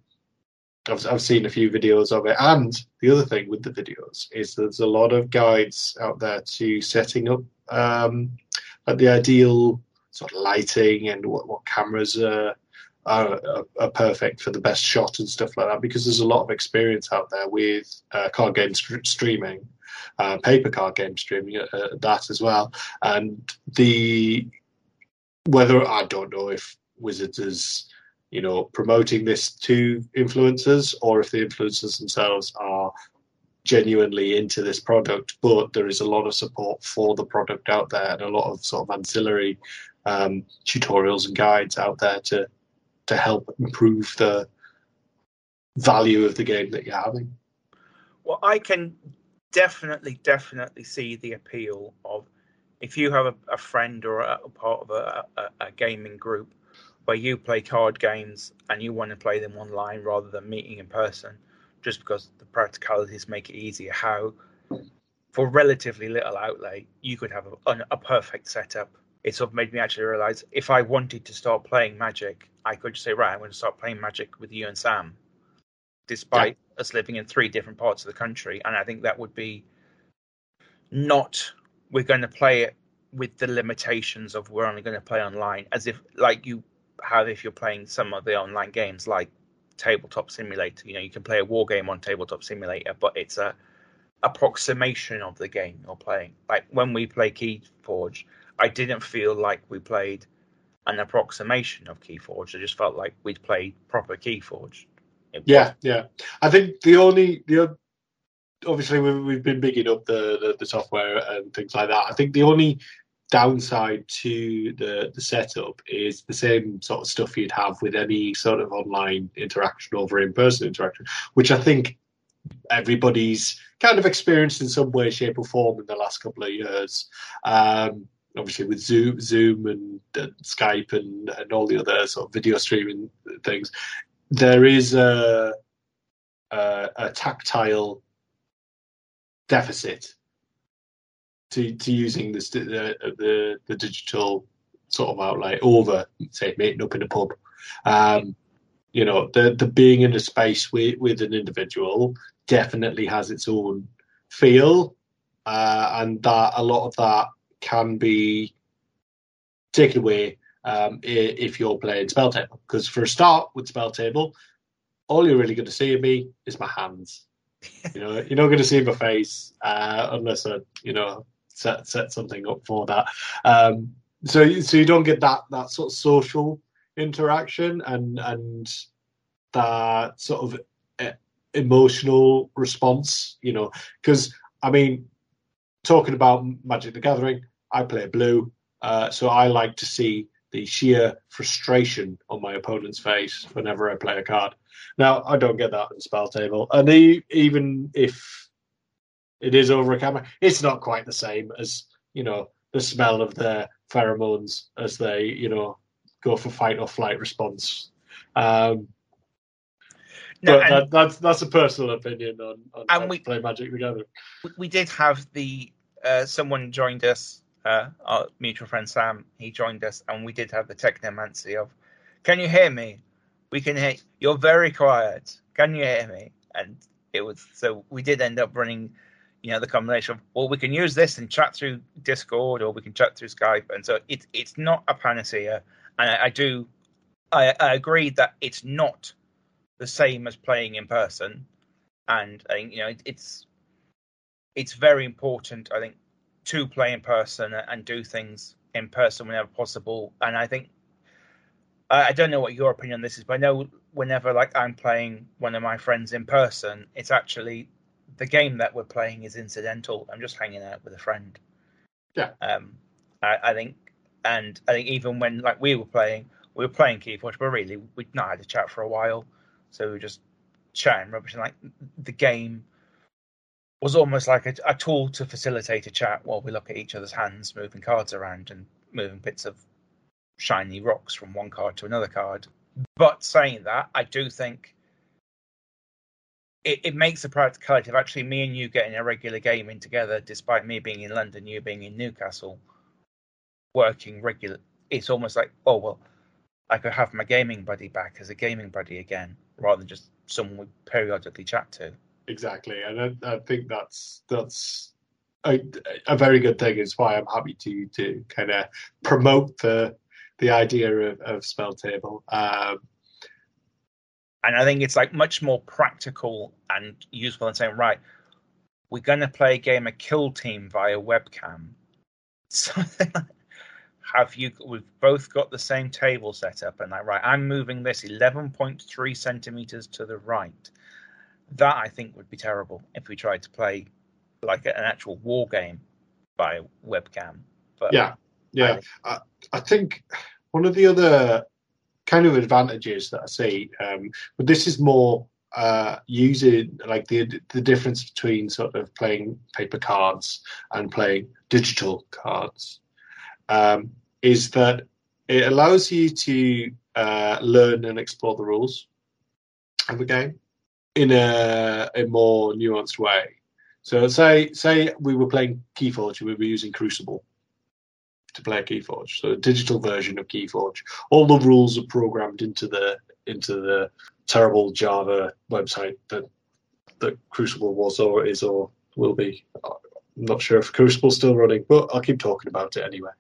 I've, I've seen a few videos of it, and the other thing with the videos is there's a lot of guides out there to setting up um, like the ideal sort of lighting and what, what cameras are are, are, perfect for the best shot and stuff like that because there's a lot of experience out there with uh, card game st- streaming, uh, paper card game streaming uh, uh, that as well. And the whether I don't know if Wizards is you know promoting this to influencers or if the influencers themselves are genuinely into this product, but there is a lot of support for the product out there and a lot of sort of ancillary um, tutorials and guides out there to to help improve the value of the game that you're having. Well, I can definitely, definitely see the appeal of if you have a, a friend or a, a part of a, a, gaming group where you play card games and you want to play them online rather than meeting in person, just because the practicalities make it easier. How, for relatively little outlay, you could have a, a perfect setup it sort of made me actually realize if I wanted to start playing Magic, I could just say, right, I'm going to start playing Magic with you and Sam, despite yeah. us living in three different parts of the country. And I think that would be not, we're going to play it with the limitations of we're only going to play online, as if, like you have if you're playing some of the online games like Tabletop Simulator. You know, you can play a war game on Tabletop Simulator, but it's a approximation of the game you're playing. Like when we play Keyforge, I didn't feel like we played an approximation of Keyforge. I just felt like we'd played proper Keyforge. Yeah, yeah. I think the only the obviously we've been bigging up the, the, the software and things like that. I think the only downside to the the setup is the same sort of stuff you'd have with any sort of online interaction over in person interaction, which I think everybody's kind of experienced in some way, shape, or form in the last couple of years. Um, obviously with Zoom, Zoom and, and Skype and, and all the other sort of video streaming things, there is a, a, a tactile deficit to to using the, the the digital sort of outlay over say meeting up in a pub. Um, you know, the the being in a space with with an individual definitely has its own feel, uh, and that a lot of that can be taken away um, if you're playing spell table. Because for a start with spell table, all you're really going to see of me is my hands. you know, you're not going to see my face uh, unless I, you know, set set something up for that. Um, so so you don't get that that sort of social interaction and and that sort of emotional response. You know, because I mean, talking about Magic the Gathering, I play blue, uh, so I like to see the sheer frustration on my opponent's face whenever I play a card. Now, I don't get that in the spell table, and even if it is over a camera, it's not quite the same as you know the smell of their pheromones as they you know go for fight or flight response. Um, no, but that, that's that's a personal opinion on, on and we, play Magic together. We did have the uh, someone joined us uh, our mutual friend Sam, he joined us, and we did have the technomancy of, "Can you hear me? We can hear. You're very quiet. Can you hear me?" and it was so we did end up running, you know, the combination of well, we can use this and chat through Discord, or we can chat through Skype, and so it's it's not a panacea, and I, I do, I, I agree that it's not the same as playing in person, and think you know it, it's it's very important. I think to play in person and do things in person whenever possible, and I think I don't know what your opinion on this is, but I know whenever like I'm playing one of my friends in person, it's actually the game that we're playing is incidental. I'm just hanging out with a friend. Yeah. Um, I, I think, and I think even when like we were playing, we were playing Keyforge, but really we'd not had a chat for a while, so we were just chatting rubbish. And like the game was almost like a, a tool to facilitate a chat while we look at each other's hands, moving cards around and moving bits of shiny rocks from one card to another card. But saying that, I do think it, it makes the practicality of actually me and you getting a regular game in together, despite me being in London, you being in Newcastle, working regular. It's almost like, oh well, I could have my gaming buddy back as a gaming buddy again, rather than just someone we periodically chat to. Exactly, and I, I think that's that's a, a, very good thing. Is why I'm happy to to kind of promote the the idea of, of spell table. Um, and I think it's like much more practical and useful than saying, right, we're going to play a game of Kill Team via webcam. <laughs> Something like, have you? We've both got the same table set up, and like, right, I'm moving this 11.3 centimeters to the right. That I think would be terrible if we tried to play like an actual war game by webcam. But yeah, yeah, I, I, think one of the other kind of advantages that I see, um, but this is more uh, using like the the difference between sort of playing paper cards and playing digital cards, um, is that it allows you to uh, learn and explore the rules of a game in a, a more nuanced way. So say say we were playing Keyforge, we were using Crucible to play Keyforge. So a digital version of Keyforge. All the rules are programmed into the into the terrible Java website that that Crucible was or is or will be. I'm not sure if Crucible's still running, but I'll keep talking about it anyway.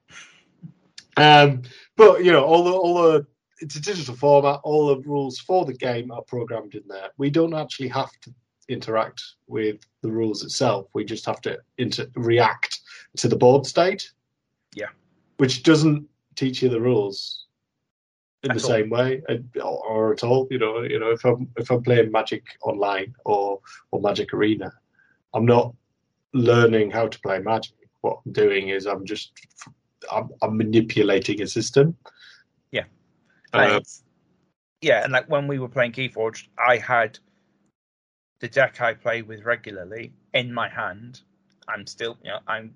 Um, but you know, all the all the it's a digital format. All the rules for the game are programmed in there. We don't actually have to interact with the rules itself. We just have to inter- react to the board state. Yeah which doesn't teach you the rules in at the all. same way or, or, at all. You know, you know, if I'm if I'm playing Magic online or or Magic Arena, I'm not learning how to play Magic. What I'm doing is I'm just I'm, I'm manipulating a system. Yeah. Uh, yeah, and like when we were playing Keyforge, I had the deck I play with regularly in my hand. I'm still, you know, I'm.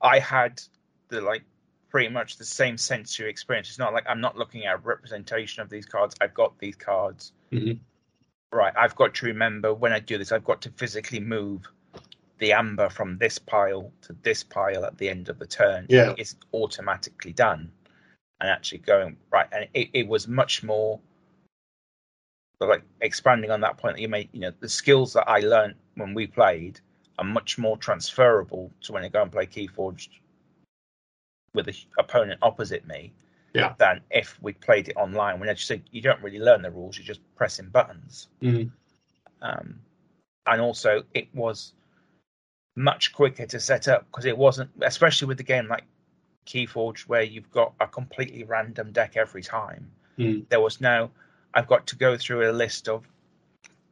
I had the like pretty much the same sensory experience. It's not like I'm not looking at a representation of these cards. I've got these cards. Mm-hmm. Right. I've got to remember when I do this, I've got to physically move the amber from this pile to this pile at the end of the turn. Yeah. It's automatically done. And actually going right. And it, it was much more like expanding on that point that you made, you know, the skills that I learned when we played are much more transferable to when I go and play Keyforged with an opponent opposite me yeah. than if we played it online. When you just said you don't really learn the rules, you're just pressing buttons. Mm. Um, and also, it was much quicker to set up because it wasn't, especially with the game like Keyforge, where you've got a completely random deck every time. Mm. There was no, I've got to go through a list of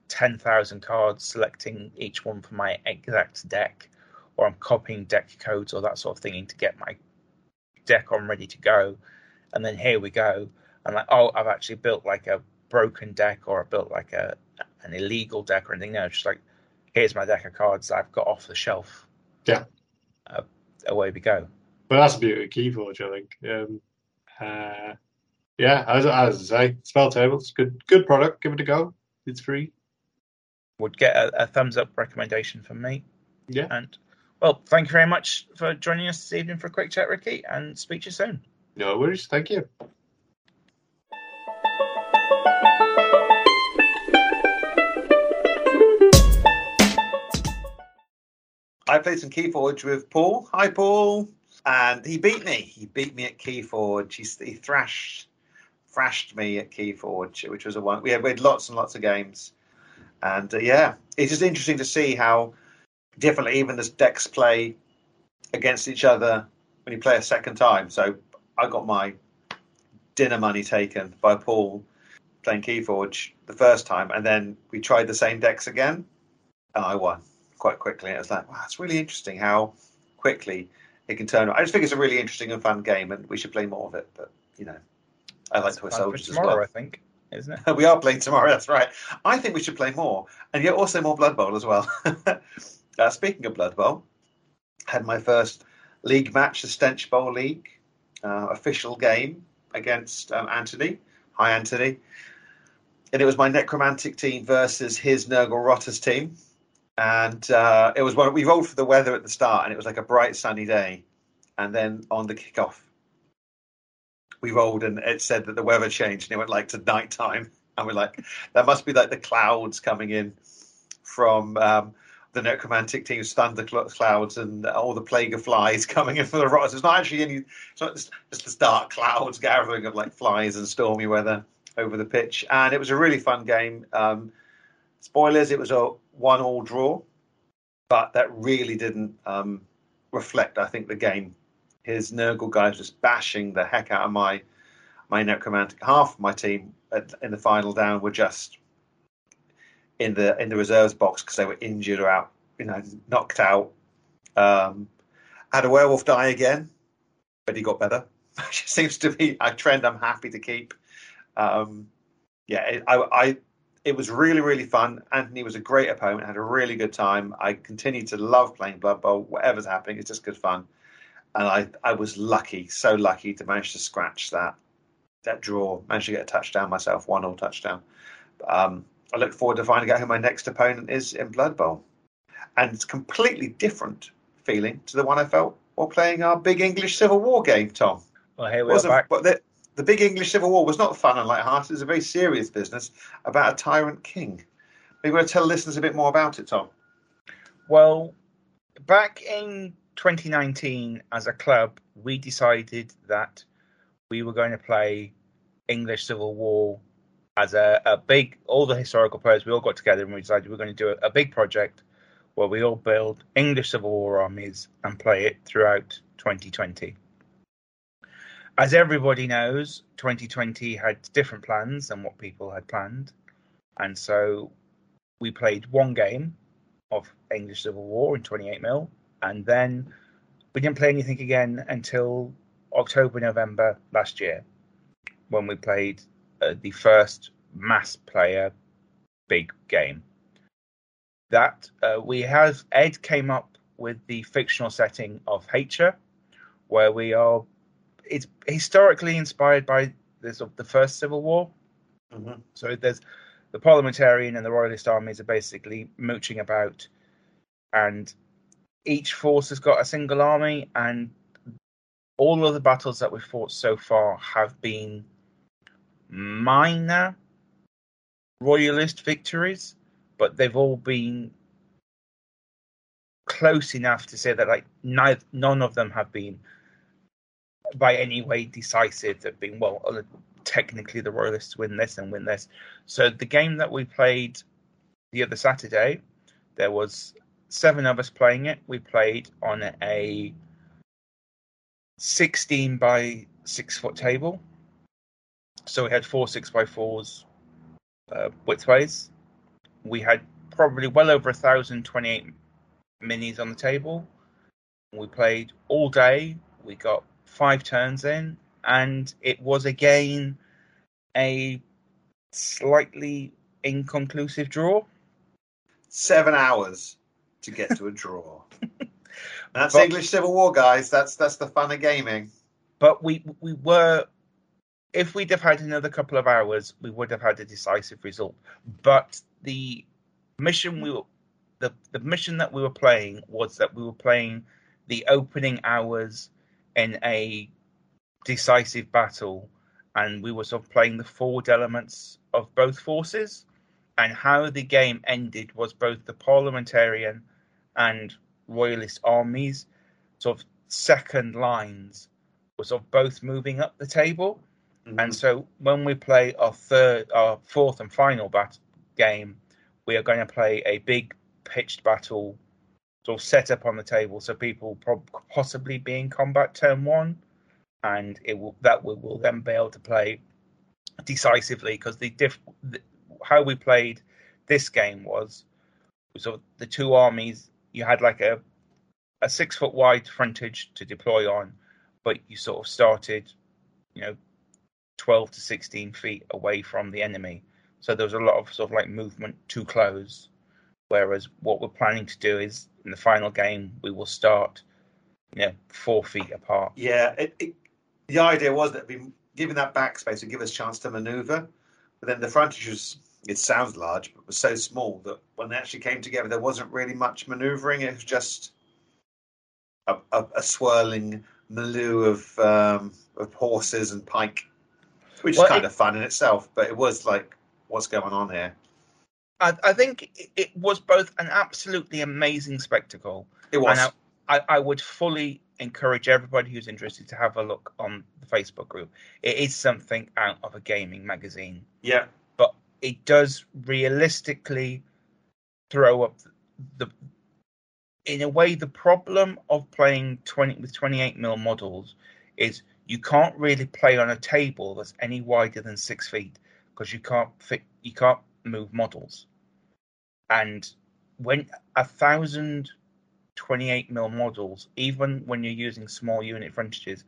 10,000 cards, selecting each one for my exact deck, or I'm copying deck codes or that sort of thing to get my deck on ready to go, and then here we go. I'm like, oh, I've actually built like a broken deck or I built like a an illegal deck or anything. No, just like here's my deck of cards I've got off the shelf. Yeah. Uh, away we go. But that's the beauty of Keyforge, I think. Um, uh, yeah, as, as I say, Spell Tables, good good product. Give it a go. It's free. Would get a, a thumbs up recommendation from me. Yeah. And well, thank you very much for joining us this evening for a quick chat, Ricky, and speak to you soon. No worries. Thank you. I played some Keyforge with Paul. Hi, Paul. And he beat me. He beat me at Keyforge. He, he thrashed thrashed me at Keyforge, which was a one. We had, we had lots and lots of games. And uh, yeah, it's just interesting to see how differently even the decks play against each other when you play a second time. So I got my dinner money taken by Paul playing Keyforge the first time, and then we tried the same decks again, and I won quite quickly. It was like, wow, it's really interesting how quickly it can turn. I just think it's a really interesting and fun game, and we should play more of it. But you know, I like Toy Soldiers tomorrow, as well. I think, isn't it? <laughs> we are playing tomorrow. That's right. I think we should play more, and yet also more Blood Bowl as well. <laughs> uh, speaking of Blood Bowl, had my first league match, the Stench Bowl League, uh, official game against um, Anthony. Hi, Anthony. And it was my Necromantic team versus his Nurgle Rotters team. And uh, it was we rolled for the weather at the start, and it was like a bright sunny day. And then on the kickoff, we rolled, and it said that the weather changed, and it went like to nighttime. <laughs> And we're like, that must be like the clouds coming in from um, the necromantic team's thunder clouds and all the plague of flies <laughs> coming in for the rotters. It's not actually any, it's not just, just the dark clouds <laughs> gathering of like flies and stormy weather over the pitch. And it was a really fun game. Um, spoilers, it was a one all draw, but that really didn't um, reflect, I think, the game. His Nurgle guys just bashing the heck out of my my necromantic. Half of my team at, in the final down were just in the in the reserves box because they were injured or out, you know, knocked out. Um, had a werewolf die again, but he got better. <laughs> Which seems to be a trend I'm happy to keep. Um, yeah, I, I, it was really really fun. Anthony was a great opponent. Had a really good time. I continue to love playing Blood Bowl. Whatever's happening, it's just good fun. And I, I was lucky, so lucky to manage to scratch that that draw. Managed to get a touchdown myself, one all touchdown. Um, I look forward to finding out who my next opponent is in Blood Bowl. And it's completely different feeling to the one I felt while playing our Big English Civil War game, Tom. Well, here we are back. But the, the Big English Civil War was not fun and light-hearted. It was a very serious business about a tyrant king. Maybe to tell listeners a bit more about it, Tom? Well, back in 2019, as a club, we decided that we were going to play English Civil War as a, a big, all the historical players, we all got together and we decided we were going to do a, a big project where we all build English Civil War armies and play it throughout 2020. As everybody knows, 2020 had different plans than what people had planned. And so we played one game of English Civil War in 28 mil, and then we didn't play anything again until October, November last year when we played uh, the first mass player big game. That uh, we have Ed came up with the fictional setting of Hature, where we are. It's historically inspired by this of the first Civil War. Mm-hmm. So there's the parliamentarian and the royalist armies are basically mooching about, and each force has got a single army, and all of the battles that we've fought so far have been minor royalist victories, but they've all been close enough to say that like neither, none of them have been by any way decisive. They've been well, uh, technically the royalists win this and win this. So the game that we played the other Saturday, there was seven of us playing it. We played on a 16 by six foot table so we had four six by fours uh, widthways. We had probably well over a thousand twenty-eight minis on the table. We played all day. We got five turns in, and it was again a slightly inconclusive draw. Seven hours to get to a draw. <laughs> that's but, English Civil War, guys. That's that's the fun of gaming. But we we were if we'd have had another couple of hours, we would have had a decisive result. But the mission we were the, the mission that we were playing was that we were playing the opening hours in a decisive battle and we were sort of playing the forward elements of both forces and how the game ended was both the parliamentarian and royalist armies, sort of second lines, were sort of both moving up the table. Mm-hmm. And so when we play our third, our fourth and final bat- game, we are going to play a big pitched battle sort of set up on the table so people prob- possibly be in combat turn one and it will that we will then be able to play decisively because the, diff, the, how we played this game was of the two armies you had like a a six foot wide frontage to deploy on but you sort of started you know 12 to 16 feet away from the enemy. So there was a lot of sort of like movement too close whereas what we're planning to do is in the final game we will start you know four feet apart yeah it, it, the idea was that giving that backspace would give us a chance to maneuver. But then the frontage was, it sounds large, but was so small that when they actually came together, there wasn't really much maneuvering. It was just a, a, a swirling milieu of, um, of horses and pike, which well, is kind it, of fun in itself. But it was like, what's going on here? I, I think it was both an absolutely amazing spectacle. It was. I, I, would fully encourage everybody who's interested to have a look on the Facebook group. It is something out of a gaming magazine. Yeah. But it does realistically throw up the, the in a way the problem of playing 20 with 28 mil models is you can't really play on a table that's any wider than six feet because you can't fit you can't move models and when a thousand 28 mil models, even when you're using small unit frontages,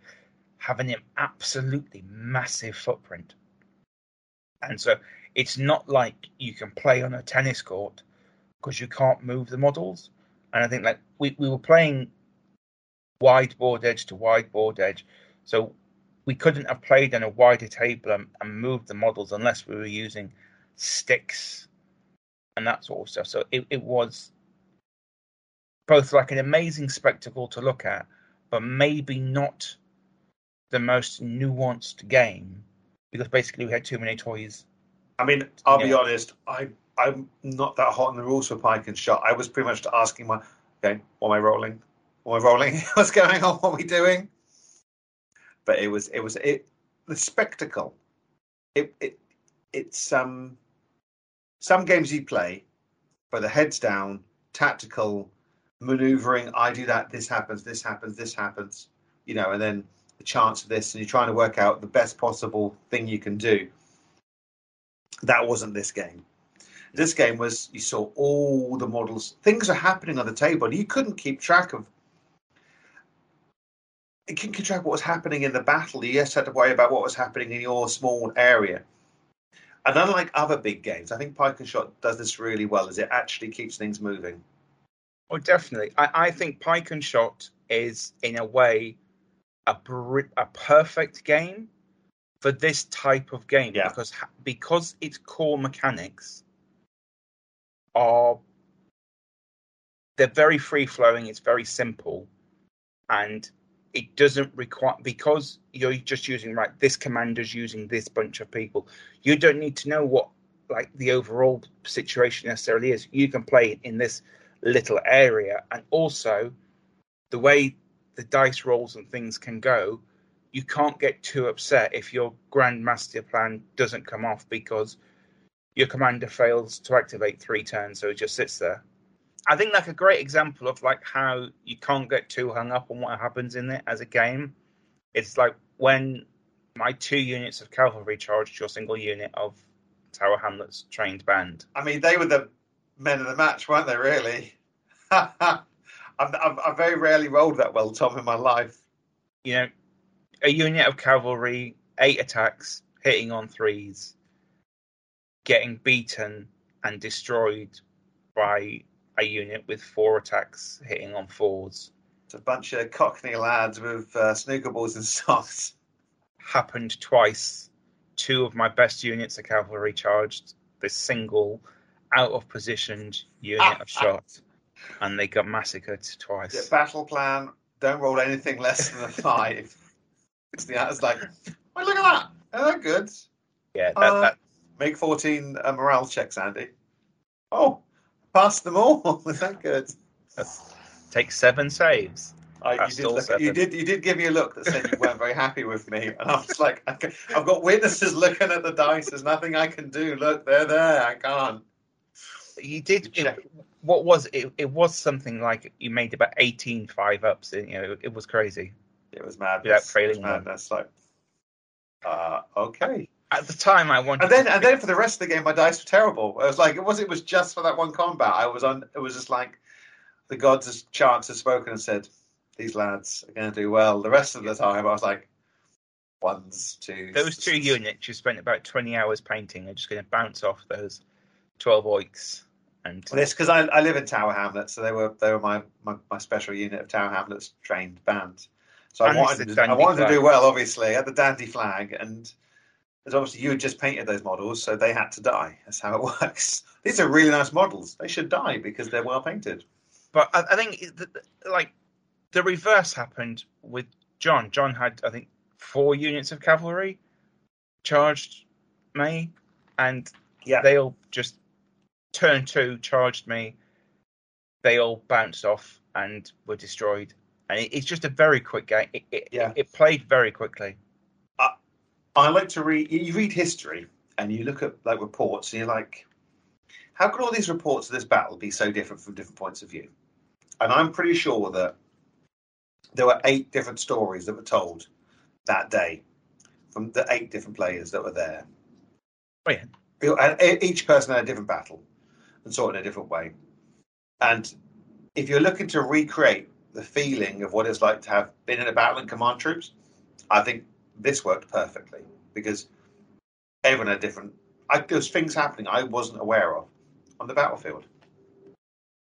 have an absolutely massive footprint. And so it's not like you can play on a tennis court because you can't move the models. And I think like we, we were playing wide board edge to wide board edge. So we couldn't have played on a wider table and, and moved the models unless we were using sticks and that sort of stuff. So it, it was both like an amazing spectacle to look at, but maybe not the most nuanced game because basically we had too many toys. I mean, I'll be honest, I I'm not that hot on the rules for pike and shot. I was pretty much asking my okay, what am I rolling? What am I rolling? <laughs> What's going on? What are we doing? But it was it was it the spectacle. It it it's um some games you play, but the heads down, tactical, maneuvering. I do that. This happens. This happens. This happens. You know, and then the chance of this, and you're trying to work out the best possible thing you can do. That wasn't this game. This game was you saw all the models. Things are happening on the table. and You couldn't keep track of. You couldn't keep track of what was happening in the battle. You just had to worry about what was happening in your small area. And unlike other big games, I think Pike and Shot does this really well. Is it actually keeps things moving. Oh, definitely. I, I think Pike and Shot is, in a way, a a perfect game for this type of game yeah. because because its core mechanics are they're very free flowing. It's very simple, and it doesn't require because you're just using right. This commander's using this bunch of people. You don't need to know what like the overall situation necessarily is. You can play in this little area. And also, the way the dice rolls and things can go, you can't get too upset if your grand master plan doesn't come off because your commander fails to activate three turns, so it just sits there. I think like a great example of like how you can't get too hung up on what happens in it as a game. It's like when my two units of cavalry charged your single unit of Tower Hamlets trained band. I mean, they were the men of the match, weren't they? Really? <laughs> I've, I've, I've very rarely rolled that well, Tom, in my life. You know, a unit of cavalry, eight attacks, hitting on threes, getting beaten and destroyed by a unit with four attacks, hitting on fours. It's a bunch of Cockney lads with uh, snooker balls and <laughs> socks. Happened twice. Two of my best units of cavalry charged this single out of positioned unit of shot, and they got massacred twice. Yeah, battle plan: don't roll anything less than a five. <laughs> it's the it's like, oh, look at that! Oh, they're good. Yeah, that, uh, that... make fourteen uh, morale checks, Andy. Oh, pass them all. <laughs> Is that good? Take seven saves. I, you, did look, you, did, you did give me a look that said you weren't very happy with me, and I was like, I've got witnesses looking at the dice. There's nothing I can do. Look, they're there. I can't. You did. It, what was it? It was something like you made about 18 five ups. You know, it, it was crazy. It was madness. Without failing madness. Like, uh, okay. At the time, I wanted. And then, and then for the rest of the game, my dice were terrible. I was like, it was. It was just for that one combat. I was on. It was just like the gods' chance had spoken and said, "These lads are going to do well." The rest of the time, I was like, ones, twos. Those two units you spent about 20 hours painting They're just going to bounce off those 12 oiks. And this because I, I live in Tower Hamlets, so they were they were my, my, my special unit of Tower Hamlets trained band. So I wanted, to, I wanted to do well, obviously, at the dandy flag, and as obviously you had just painted those models, so they had to die. That's how it <laughs> works. These are really nice models. They should die because they're well painted. But I, I think, like, the reverse happened with John. John had, I think, four units of cavalry charged me, and yeah. they all just turned two charged me. They all bounced off and were destroyed and it, it's just a very quick game. It, it, yeah. it played very quickly. I, I like to read. You read history and you look at like reports, and you're like, how can all these reports of this battle be so different from different points of view? And I'm pretty sure that there were eight different stories that were told that day from the eight different players that were there. Yeah. And each person had a different battle and saw it in a different way. And if you're looking to recreate the feeling of what it's like to have been in a battle and command troops, I think this worked perfectly because everyone had different. I, there was things happening I wasn't aware of on the battlefield.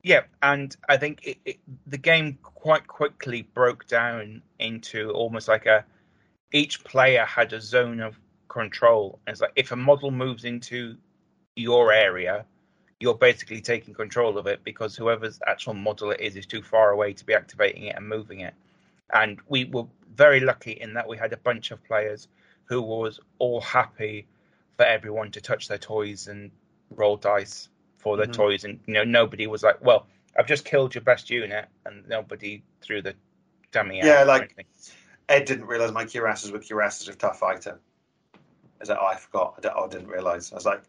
Yeah, and I think it, it, the game quite quickly broke down into almost like a each player had a zone of control. it's like if a model moves into your area, you're basically taking control of it because whoever's actual model it is is too far away to be activating it and moving it. And we were very lucky in that we had a bunch of players who was all happy for everyone to touch their toys and roll dice for their mm-hmm. toys, and you know nobody was like, "Well, I've just killed your best unit," and nobody threw the dummy out. Yeah, like Ed didn't realize my cuirassiers were cuirassiers of tough fighter. I was like, "Oh, I forgot. I, oh, didn't realize." I was like,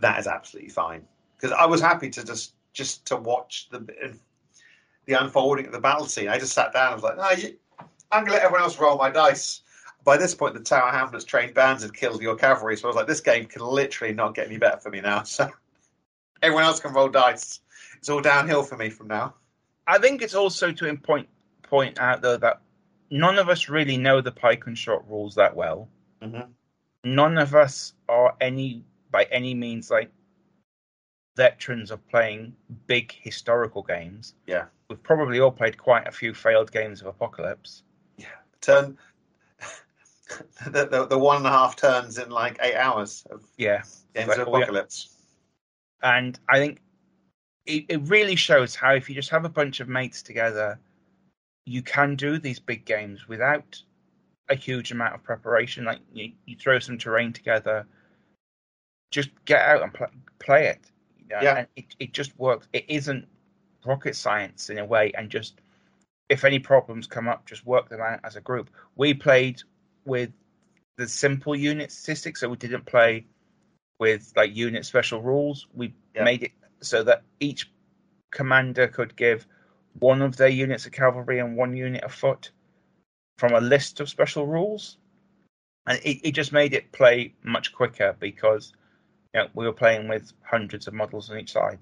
"That is absolutely fine." because I was happy to just just to watch the the unfolding of the battle scene. I just sat down. I was like, no, I'm gonna let everyone else roll my dice. By this point, the Tower Hamlets trained bands had killed your cavalry, so I was like, this game can literally not get any better for me now. <laughs> So everyone else can roll dice. It's all downhill for me from now. I think it's also to point point out though that none of us really know the pike and shot rules that well. Mm-hmm. None of us are any by any means like veterans of playing big historical games. Yeah. We've probably all played quite a few failed games of Apocalypse. Yeah. Turn <laughs> the, the, the one and a half turns in like eight hours of yeah games of Apocalypse. And I think it, it really shows how if you just have a bunch of mates together, you can do these big games without a huge amount of preparation. Like you, you throw some terrain together, just get out and play, play it yeah. And it, it just works. It isn't rocket science in a way, and just if any problems come up, just work them out as a group. We played with the simple unit statistics, so we didn't play with like unit special rules. We yeah. made it so that each commander could give one of their units of cavalry and one unit of foot from a list of special rules. And it, it just made it play much quicker because you know, we were playing with hundreds of models on each side.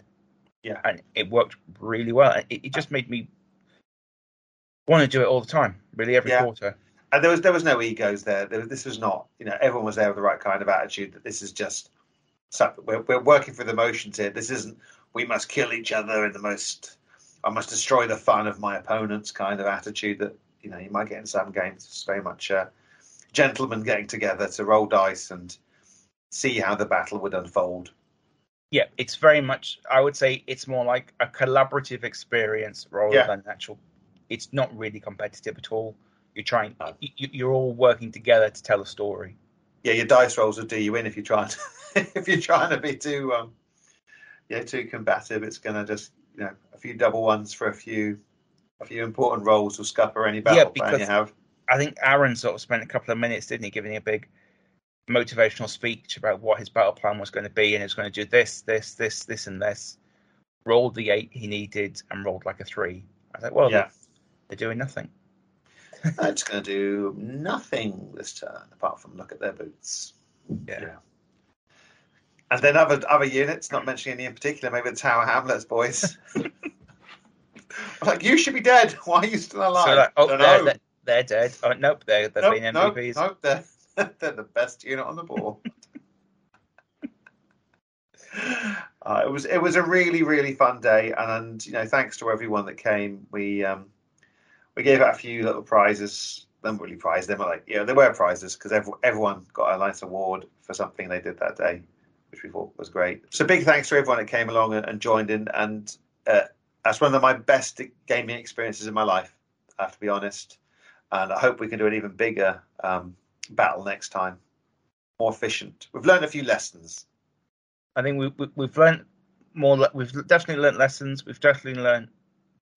Yeah. And it worked really well. It, it just made me want to do it all the time, really, every yeah. quarter. And there was there was no egos there. there was, this was not, you know, everyone was there with the right kind of attitude. That this is just we're, we're working through the motions here. This isn't we must kill each other in the most I must destroy the fun of my opponents kind of attitude that you know you might get in some games. It's very much uh, gentlemen getting together to roll dice and see how the battle would unfold. Yeah, it's very much. I would say it's more like a collaborative experience rather yeah. than actual. It's not really competitive at all. You're trying. No. You, are all working together to tell a story. Yeah, your dice rolls will do you in if you're trying. To, <laughs> if you're trying to be too, um, yeah, too combative. It's going to just you know a few double ones for a few a few important roles will scupper any battle Yeah, because- you have. I think Aaron sort of spent a couple of minutes, didn't he, giving a big motivational speech about what his battle plan was going to be, and it's going to do this, this, this, this, and this. Rolled the eight he needed and rolled like a three. I was like, well, Yeah. they're doing nothing. They're just going to do nothing this turn apart from look at their boots. Yeah. And then other other units, not mentioning any in particular, maybe the Tower Hamlets boys. <laughs> like you should be dead. Why are you still alive? So like, oh, they're, know. they're, they're dead. Oh, nope, they're, they've Nope, been nope, MVPs. nope, they're, <laughs> they're the best unit on the board. <laughs> Uh, it was it was a really really fun day, and you know thanks to everyone that came. We um, we gave out a few little prizes. Them really prizes. They were like yeah, they were prizes because every, everyone got a nice award for something they did that day, which we thought was great. So big thanks to everyone that came along and, and joined in, and uh, that's one of my best gaming experiences in my life. I have to be honest, and I hope we can do an even bigger um, battle next time, more efficient. We've learned a few lessons. I think we, we, we've learned more. We've definitely learned lessons. We've definitely learned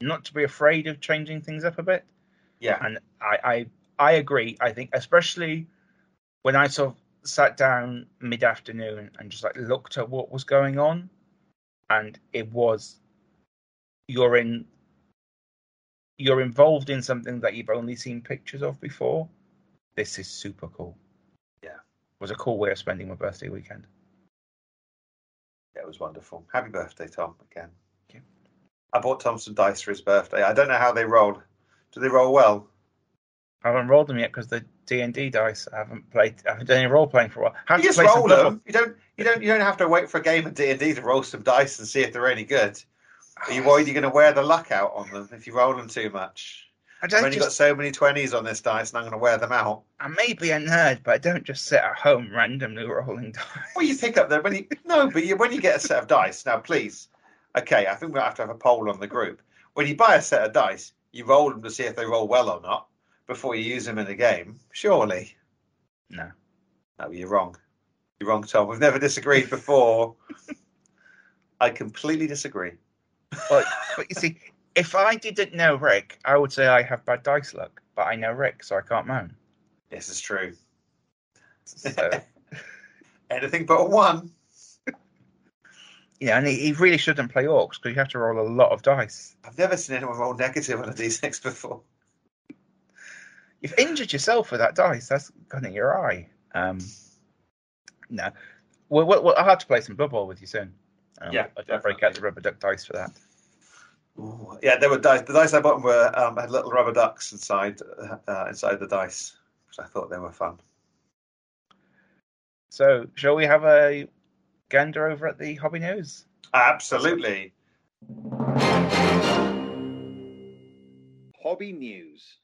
not to be afraid of changing things up a bit. Yeah, And I, I, I agree. I think especially when I sort of sat down mid afternoon and just like looked at what was going on, and it was you're in you're involved in something that you've only seen pictures of before. This is super cool. Yeah. It was a cool way of spending my birthday weekend. Yeah, it was wonderful. Happy birthday, Tom, again. I bought Tom some dice for his birthday. I don't know how they rolled. Do they roll well? I haven't rolled them yet because the D and D dice. I haven't played. I haven't done any role playing for a while. Have You just roll them. You don't. You don't. You don't have to wait for a game of D and D to roll some dice and see if they're any good. Are you worried you're going to wear the luck out on them if you roll them too much? I I've don't only got so many twenties on this dice, and I'm going to wear them out. I may be a nerd, but I don't just sit at home randomly rolling <laughs> dice. Well, you pick up the when you no, but you, when you get a set of dice now, please. Okay, I think we'll have to have a poll on the group. When you buy a set of dice, you roll them to see if they roll well or not before you use them in a game. Surely, No. no, you're wrong. You're wrong, Tom. We've never disagreed before. I completely disagree. But but you see, if I didn't know Rick, I would say I have bad dice luck. But I know Rick, so I can't moan. This is true. So <laughs> Anything but a one. Know, and he, he really shouldn't play orcs because you have to roll a lot of dice. I've never seen anyone roll negative on a d6 before. You've injured yourself with that dice. That's gone in your eye. Um, no, well, well, well, I'll have to play some Blood Bowl with you soon. Um, Yeah, I'll, I'll break out the rubber duck dice for that. Ooh, yeah, there were dice. The dice I bought were um, had little rubber ducks inside uh, inside the dice, which I thought they were fun. So, shall we have a gander over at the hobby news? Absolutely. Hobby news.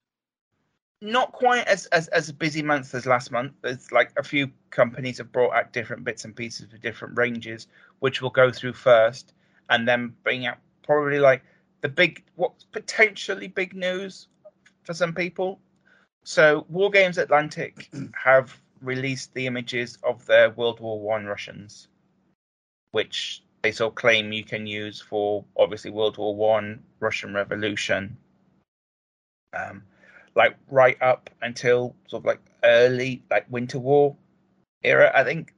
Not quite as, as as a busy month as last month. There's like a few companies have brought out different bits and pieces for different ranges, which we'll go through first, and then bring out probably like the big, what's potentially big news for some people. So, Wargames Atlantic <clears throat> have released the images of their World War One Russians, which they of claim you can use for obviously World War One, Russian Revolution, um, like right up until sort of like early like Winter War era. I think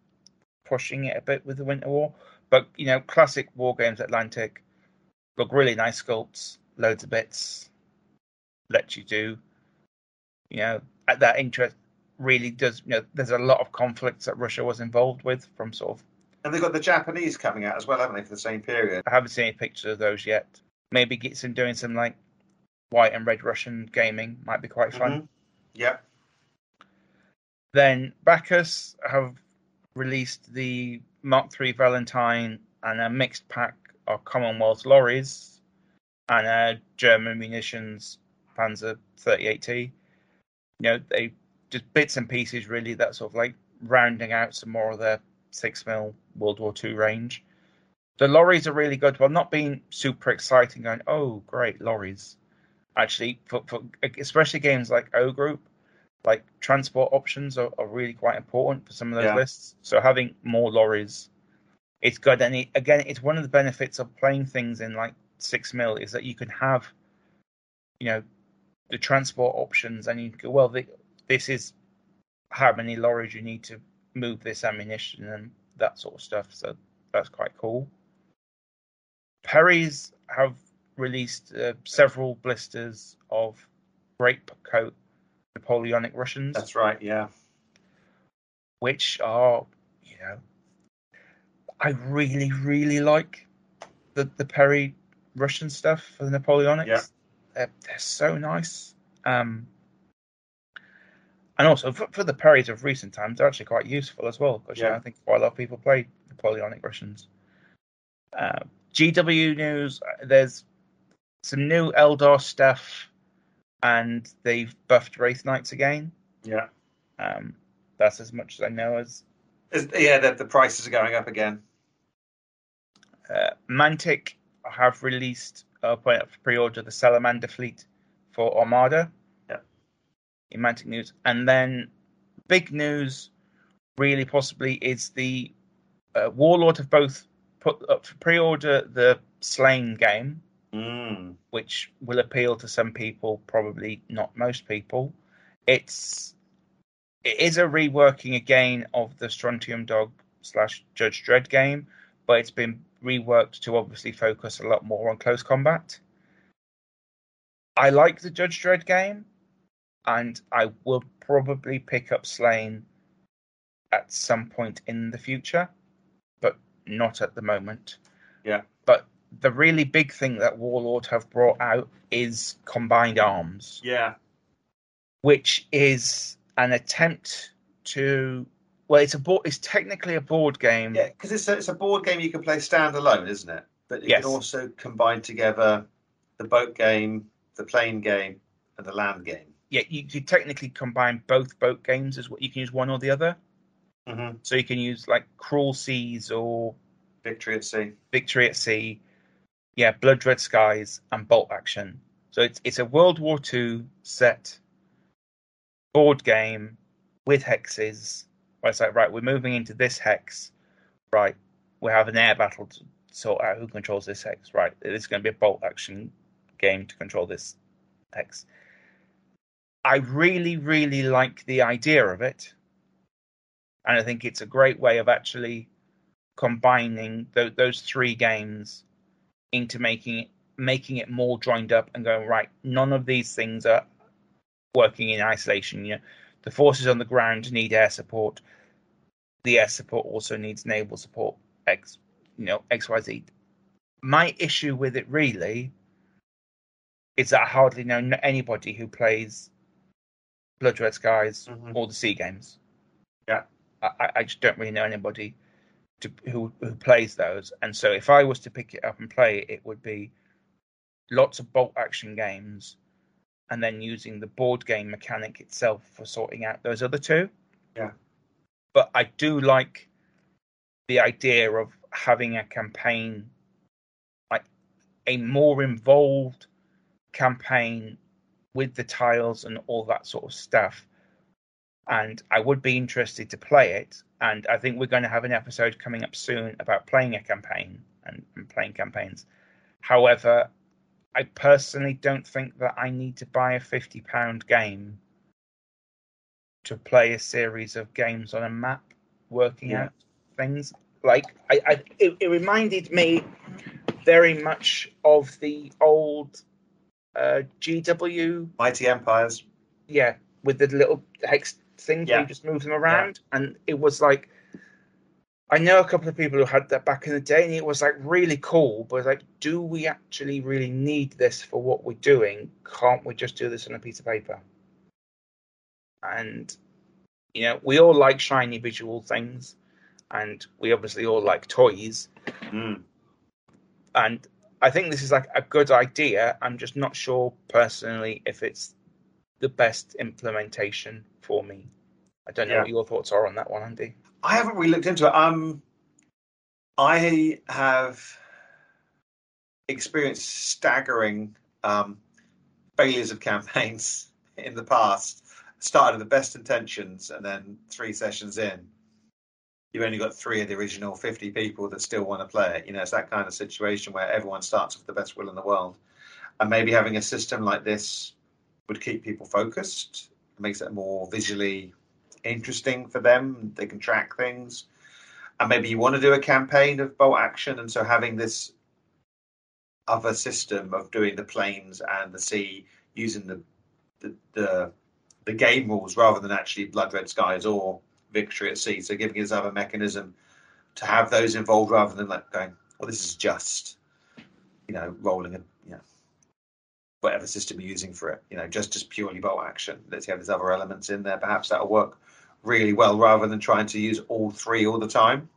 pushing it a bit with the Winter War, but you know, classic Wargames Atlantic look really nice sculpts, loads of bits, let you do. You know, at that interest really does. You know, there's a lot of conflicts that Russia was involved with from sort of. And they've got the Japanese coming out as well, haven't they, for the same period? I haven't seen any pictures of those yet. Maybe get some doing some like white and red Russian gaming might be quite fun. Mhm. Yep. Then Baccus have released the Mark III Valentine and a mixed pack of Commonwealth lorries and a German munitions Panzer 38T. You know, they just bits and pieces really that sort of like rounding out some more of their six mil World War II range. The lorries are really good. Well, not being super exciting, going, oh, great lorries. Actually, for, for especially games like O Group, like transport options are, are really quite important for some of those Yeah. lists. So having more lorries, it's good. And it, again, it's one of the benefits of playing things in like six mil is that you can have you know, the transport options, and you go, well, the, this is how many lorries you need to move this ammunition and that sort of stuff. So that's quite cool. Perry's have released uh, several blisters of grape coat Napoleonic Russians. That's right, yeah. Which are, you know, I really, really like the, the Perry Russian stuff for the Napoleonics. Yeah. They're, they're so nice. Um, and also for, for, the Perrys of recent times, they're actually quite useful as well because yeah. you know, I think quite a lot of people play Napoleonic Russians. Uh, GW news: There's some new Eldar stuff, and they've buffed Wraith Knights again. Yeah. Um, that's as much as I know. As yeah, the, the prices are going up again. Uh, Mantic have released uh, point up for pre-order the Salamander fleet for Armada. In Mantic news, and then big news, really possibly, is the uh, Warlord have both put up for pre-order the Slaine game, mm. which will appeal to some people, probably not most people. It's it is a reworking again of the Strontium Dog slash Judge Dredd game, but it's been reworked to obviously focus a lot more on close combat. I like the Judge Dredd game, and I will probably pick up Slaine at some point in the future, but not at the moment. Yeah. But the really big thing that Warlord have brought out is combined arms. Yeah. Which is an attempt to well, it's a board. It's technically a board game. Yeah, because it's a, it's a board game you can play standalone, isn't it? But you yes. can also combine together the boat game, the plane game, and the land game. Yeah, you, you technically combine both boat games as what you can use one or the other. Mm-hmm. So you can use like Cruel Seas or Victory at Sea. Victory at Sea. Yeah, Blood Red Skies and Bolt Action. So it's it's a World War II set board game with hexes where it's like, right, we're moving into this hex, right? We have an air battle to sort out who controls this hex, right? It is going to be a bolt action game to control this hex. I really, really like the idea of it, and I think it's a great way of actually combining th- those three games into making it making it more joined up and going right. None of these things are working in isolation. You know, the forces on the ground need air support. The air support also needs naval support. X, you know, X Y Z. My issue with it really is that I hardly know anybody who plays Blood Red Skies mm-hmm. or the Sea games. Yeah, I, I just don't really know anybody to, who who plays those. And so, if I was to pick it up and play it, it would be lots of bolt action games and then using the board game mechanic itself for sorting out those other two. Yeah. But I do like the idea of having a campaign, like a more involved campaign with the tiles and all that sort of stuff. And I would be interested to play it. And I think we're going to have an episode coming up soon about playing a campaign and, and playing campaigns. However, I personally don't think that I need to buy a fifty pound game to play a series of games on a map, working yeah. out things. Like I, I it, it, reminded me very much of the old uh, GW Mighty Empires. Yeah, with the little hex things yeah. where you just move them around, yeah. and it was like I know a couple of people who had that back in the day, and it was like really cool. But like, do we actually really need this for what we're doing? Can't we just do this on a piece of paper? And you know, we all like shiny visual things, and we obviously all like toys. Mm. And I think this is like a good idea. I'm just not sure personally if it's the best implementation for me. I don't know yeah. what your thoughts are on that one, Andy. I haven't really looked into it. Um, I have experienced staggering um, failures of campaigns <laughs> in the past. Started with the best intentions, and then three sessions in, you've only got three of the original 50 people that still want to play it. You know, it's that kind of situation where everyone starts with the best will in the world. and maybe having a system like this would keep people focused. It makes it more visually interesting for them. They can track things, and maybe you want to do a campaign of bolt action, and so having this other system of doing the planes and the sea using the the, the, the game rules rather than actually blood red skies or victory at sea. So giving us other mechanism to have those involved rather than like going, well, this is just you know rolling a you know whatever system you're using for it. You know, just just purely bolt action. Let's have these other elements in there. Perhaps that'll work really well rather than trying to use all three all the time.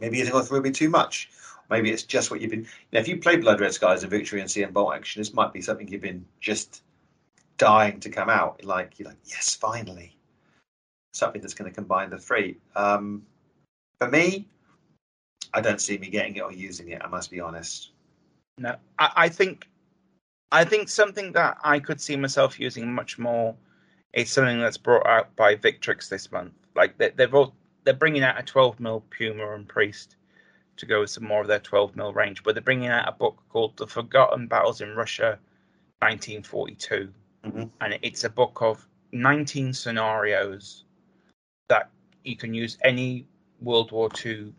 Maybe using all oh, three will be too much. Maybe it's just what you've been. Know, if you play Blood Red Skies and Victory and CM Bolt Action, this might be something you've been just dying to come out. Like you're like, yes, finally, something that's going to combine the three. Um, for me, I don't see me getting it or using it. I must be honest. No, I, I think, I think something that I could see myself using much more is something that's brought out by Victrix this month. Like they, they've all, they're bringing out a 12 mil Puma and Priest to go with some more of their 12 mil range, but they're bringing out a book called The Forgotten Battles in Russia, 1942, mm-hmm. and it's a book of 19 scenarios that you can use any World War II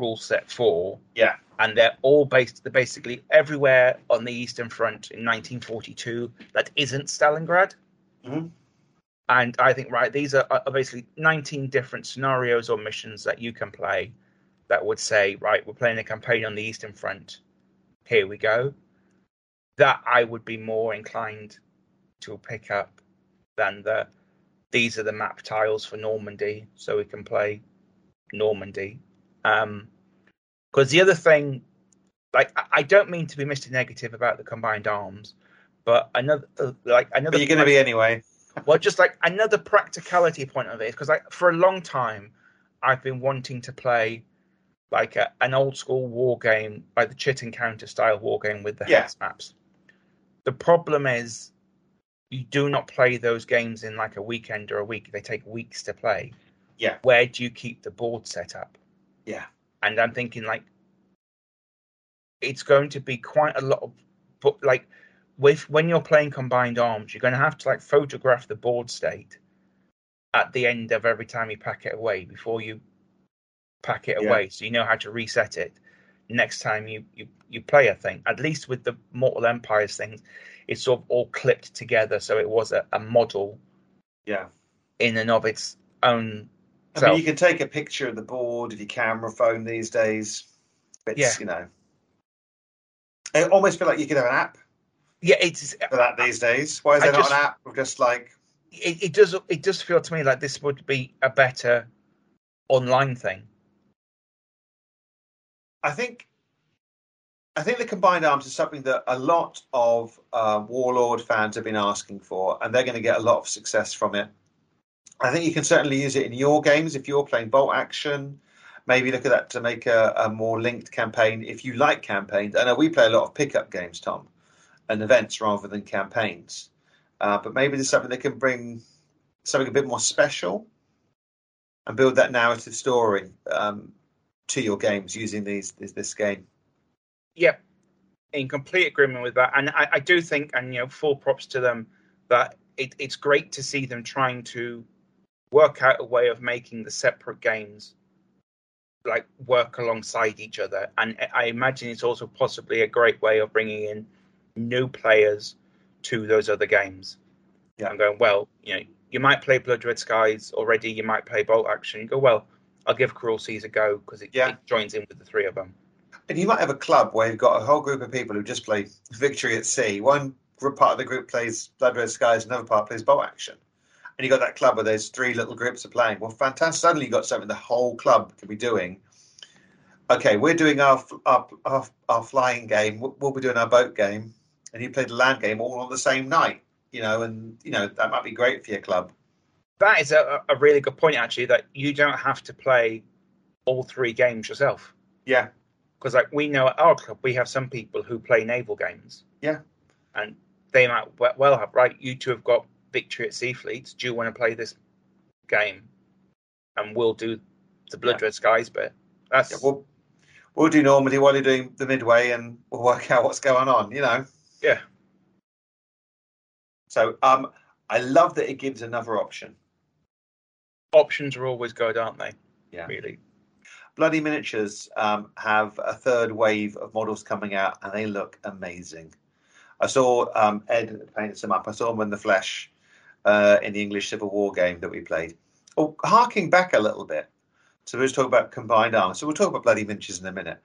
rule set for. Yeah. And they're all based, they're basically everywhere on the Eastern Front in 1942 that isn't Stalingrad. Mm-hmm. And I think, right, these are, are basically 19 different scenarios or missions that you can play that would say, right, we're playing a campaign on the Eastern Front. Here we go. That I would be more inclined to pick up than the these are the map tiles for Normandy, so we can play Normandy. Um, because the other thing, like, I don't mean to be Mr. Negative about the combined arms, but another, uh, like, another. But you're going to be anyway. <laughs> well, just like another practicality point of it, because like for a long time, I've been wanting to play like a, an old school war game, like the Chit Encounter style war game with the yeah. hex maps. The problem is you do not play those games in like a weekend or a week. They take weeks to play. Yeah. Where do you keep the board set up? Yeah. And I'm thinking like it's going to be quite a lot of but like with when you're playing combined arms, you're going to have to like photograph the board state at the end of every time you pack it away before you pack it yeah. away, so you know how to reset it next time you, you you play a thing. At least with the Mortal Empires things, it's sort of all clipped together, so it was a, a model. Yeah. In and of its own. I self. mean, you can take a picture of the board of your camera phone these days. It's, yeah. you know, I almost feel like you could have an app. Yeah, it's uh, for that these days. Why is there not an app of just like? It, it does. It does feel to me like this would be a better online thing. I think I think the combined arms is something that a lot of uh, Warlord fans have been asking for, and they're going to get a lot of success from it. I think you can certainly use it in your games if you're playing bolt action. Maybe look at that to make a, a more linked campaign if you like campaigns. I know we play a lot of pickup games, Tom, and events rather than campaigns. Uh, but maybe there's something that can bring something a bit more special and build that narrative story. Um, to your games using these this, this game. Yep, in complete agreement with that, and I, I do think, and you know, full props to them that it, it's great to see them trying to work out a way of making the separate games like work alongside each other, and I imagine it's also possibly a great way of bringing in new players to those other games. Yeah, I'm going well. You know, you might play Blood Red Skies already. You might play Bolt Action. You go well. I'll give Cruel Seas a go because it, yeah. it, joins in with the three of them. And you might have a club where you've got a whole group of people who just play Victory at Sea. One part of the group plays Blood Red Skies, another part plays Bolt Action. And you've got that club where there's three little groups are playing. Well, fantastic! Suddenly you've got something the whole club can be doing. Okay, we're doing our our our, our flying game. We'll be doing our boat game, and you play the land game all on the same night. You know, and you know that might be great for your club that is a, a really good point, actually, that you don't have to play all three games yourself. Yeah. Because like we know at our club, we have some people who play naval games. Yeah. And they might well have right. You two have got victory at sea fleets. Do you want to play this game? And we'll do the blood yeah. red skies bit. That's yeah, we'll we'll do Normandy while you're doing the midway, and we'll work out what's going on. You know. Yeah. So um, I love that it gives another option. Options are always good, aren't they? Yeah. Really. Bloody Miniatures um, have a third wave of models coming out, and they look amazing. I saw um, Ed painted some up. I saw them in the flesh uh, in the English Civil War game that we played. Oh, harking back a little bit. So we was talking about combined arms. So we'll talk about bloody miniatures in a minute.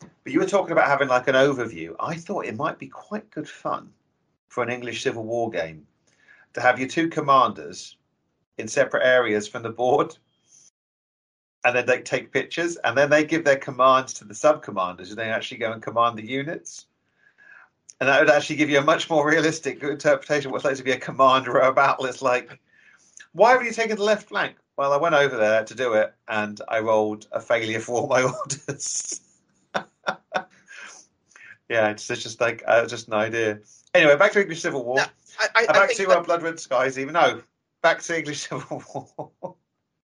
But you were talking about having like an overview. I thought it might be quite good fun for an English Civil War game to have your two commanders in separate areas from the board and then they take pictures and then they give their commands to the sub commanders and they actually go and command the units. And that would actually give you a much more realistic interpretation of what's like to be a commander of a battle it's like why have you taken the left flank? Well i went over there to do it and i rolled a failure for all my <laughs> orders. <laughs> Yeah it's, it's just like uh, just an idea. Anyway back to english civil war. No, I, I, I back think to that- blood red skies even. No back to english civil war.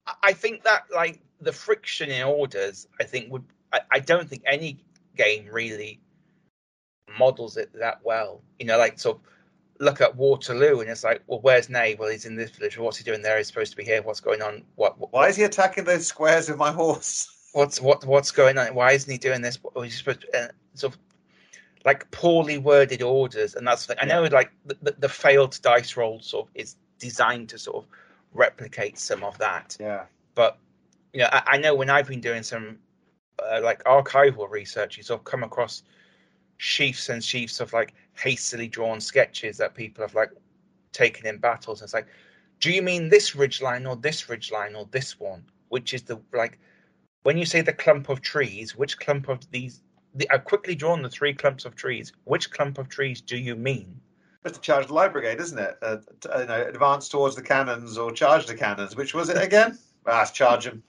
<laughs> I think that like the friction in orders, I think would I, I don't think any game really models it that well. You know, like sort of look at Waterloo and it's like, well, where's Ney? Well, he's in this village. What's he doing there? He's supposed to be here. What's going on? What? what why is he attacking those squares with my horse <laughs> What's what? What's going on? Why isn't he doing this? What, he's supposed to, uh, sort of like poorly worded orders, and that's thing. I know like the, the, the failed dice roll sort of is designed to sort of replicate some of that yeah but you know, I, I know when I've been doing some uh, like archival research, you sort of come across sheafs and sheafs of like hastily drawn sketches that people have like taken in battles. And it's like, do you mean this ridge line or this ridge line or this one? Which is the like when you say the clump of trees, which clump of these? The, I've quickly drawn the three clumps of trees. Which clump of trees do you mean? Just to charge the light brigade, isn't it? Uh, t- uh, you know, advance towards the cannons or charge the cannons. Which was it again? ah, charge them.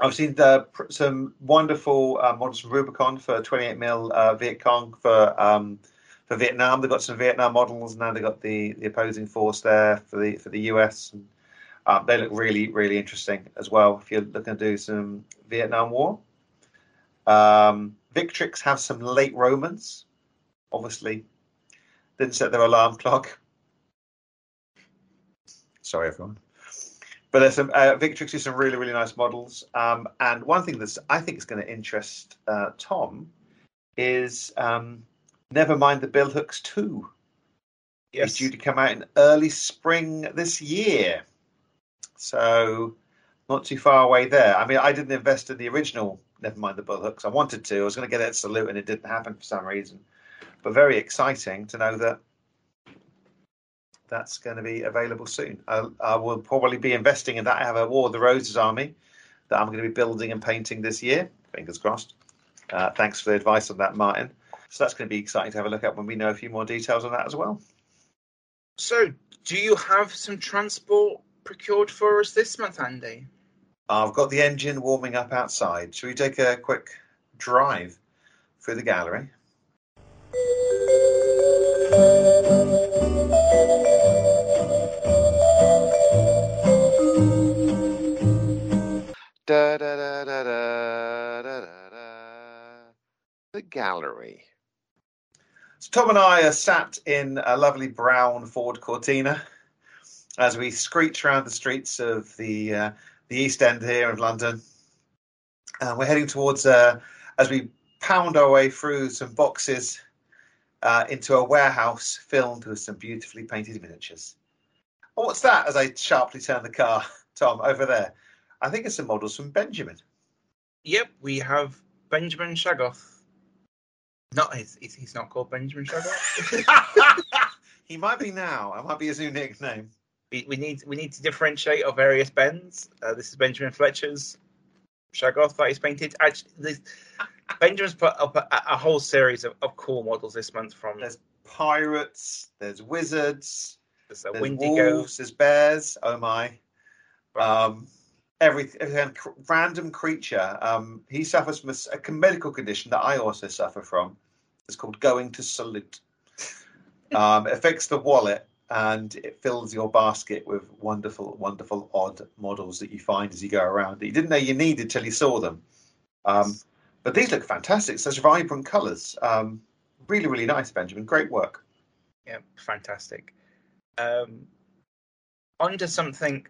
I've seen the, some wonderful uh, models from Rubicon for 28 mil uh, Viet Cong for um, for Vietnam. They've got some Vietnam models now. They've got the, the opposing force there for the for the US. And, um, they look really really interesting as well. If you're looking to do some Vietnam War, um, Victrix have some late Romans. Obviously, didn't set their alarm clock. Sorry, everyone. But there's some uh, Victrix is some really really nice models. Um, and one thing that's I think is going to interest uh, Tom is um, never mind the Billhooks two. It's due to come out in early spring this year. So not too far away there. I mean, I didn't invest in the original Never mind the Billhooks. I wanted to. I was going to get it at Salute, and it didn't happen for some reason. But very exciting to know that that's going to be available soon. I, I will probably be investing in that. I have a War of the Roses army that I'm going to be building and painting this year. Fingers crossed. Uh, thanks for the advice on that, Martin. So that's going to be exciting to have a look at when we know a few more details on that as well. So, do you have some transport procured for us this month, Andy? I've got the engine warming up outside. Should we take a quick drive through the gallery? Da, da, da, da, da, da, da. The gallery. So Tom and I are sat in a lovely brown Ford Cortina as we screech around the streets of the uh, the East End here of London. Uh, we're heading towards uh, as we pound our way through some boxes uh, into a warehouse filled with some beautifully painted miniatures. Oh, what's that? As I sharply turn the car, Tom, over there. I think it's the models from Benjamin. Yep, we have Benjamin Shagoff. Not he's, he's not called Benjamin Shagoff. <laughs> he might be now. It might be his new nickname. we, we need we need to differentiate our various Bens. Uh, this is Benjamin Fletcher's Shoggoth that he's painted. Actually, this, Benjamin's put up a, a whole series of, of cool models this month from There's pirates. There's wizards. there's a There's wolves. There's bears. Oh my. Um, every, every random creature. Um, he suffers from a medical condition that I also suffer from. It's called going to salute. <laughs> Um, it affects the wallet and it fills your basket with wonderful, wonderful odd models that you find as you go around that you didn't know you needed till you saw them. Um, but these look fantastic. Such vibrant colours. Um, really, really nice, Benjamin. Great work. Yeah, fantastic. Um, onto something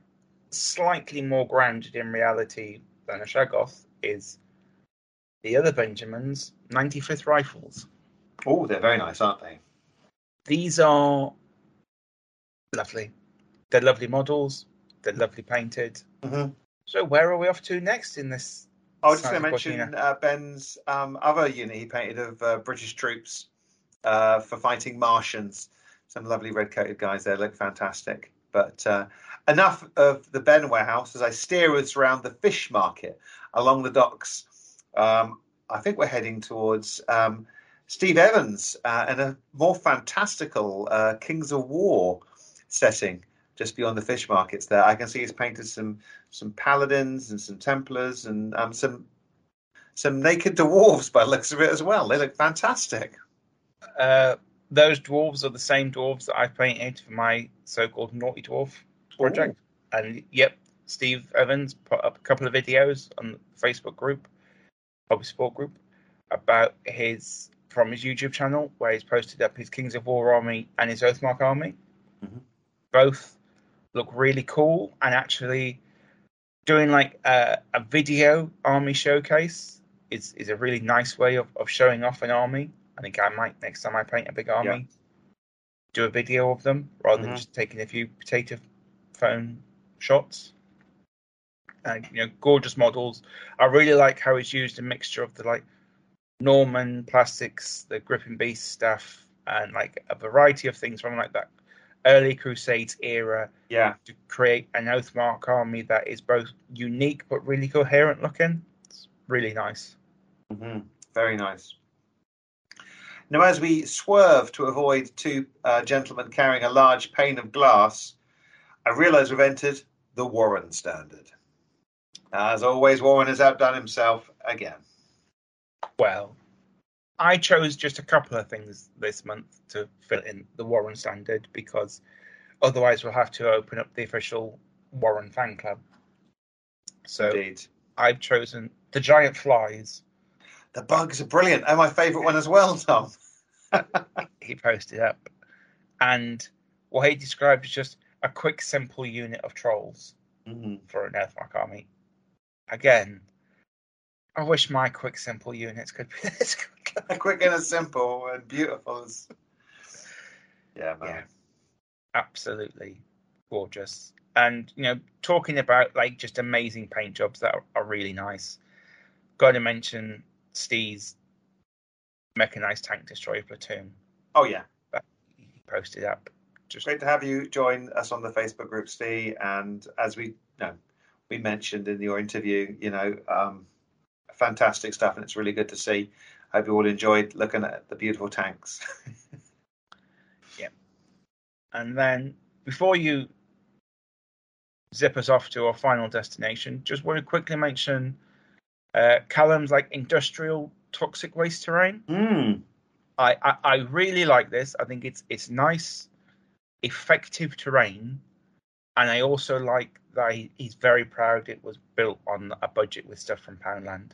slightly more grounded in reality than a Shoggoth is the other Benjamins 95th rifles. Oh, they're very nice, aren't they? These are lovely. They're lovely models. They're lovely painted. Mm-hmm. So where are we off to next in this? I was just going to mention uh, Ben's um, other unit he painted of uh, British troops uh, for fighting Martians. Some lovely red-coated guys there look fantastic. But uh, enough of the Ben warehouse as I steer us around the fish market along the docks. Um, I think we're heading towards um, Steve Evans uh, and a more fantastical uh, Kings of War setting just beyond the fish markets there. I can see he's painted some some paladins and some templars and um, some some naked dwarves by looks of it as well. They look fantastic. Uh, those dwarves are the same dwarves that I painted for my so-called naughty dwarf project. Ooh. And yep, Steve Evans put up a couple of videos on the Facebook group, Hobby Sport group, about his from his YouTube channel where he's posted up his Kings of War army and his Oathmark army. Mm-hmm. Both look really cool and actually doing like a, a, video army showcase is, is a really nice way of, of showing off an army. I think I might next time I paint a big army yeah. do a video of them rather mm-hmm. than just taking a few potato phone shots. And you know, gorgeous models. I really like how he's used a mixture of the like Norman plastics, the Gripping Beast stuff, and like a variety of things from like that early Crusades era. Yeah. To create an Oathmark army that is both unique but really coherent looking. It's really nice. Mm-hmm. Very nice. Now, as we swerve to avoid two uh, gentlemen carrying a large pane of glass, I realise we've entered the Warren standard. As always, Warren has outdone himself again. Well, I chose just a couple of things this month to fill in the Warren standard because otherwise we'll have to open up the official Warren fan club. So Indeed. I've chosen the giant flies. The bugs are brilliant. And my favourite one as well, Tom. <laughs> he posted up. And what he described as just a quick, simple unit of trolls mm-hmm. for an Oathmark army. Again, I wish my quick, simple units could be <laughs> this quick. quick and simple and beautiful. Yeah, man. Yeah, absolutely gorgeous. And you know, talking about like just amazing paint jobs that are, are really nice. Got to mention Steve's mechanized tank destroyer platoon. Oh yeah, that he posted up. Just great to have you join us on the Facebook group, Steve. And as we you know, we mentioned in your interview, you know, um, fantastic stuff, and it's really good to see. I hope you all enjoyed looking at the beautiful tanks. <laughs> yeah. And then before you zip us off to our final destination, just want to quickly mention uh, Callum's like industrial toxic waste terrain. Mm. I, I, I really like this. I think it's it's nice, effective terrain, and I also like that he's very proud it was built on a budget with stuff from Poundland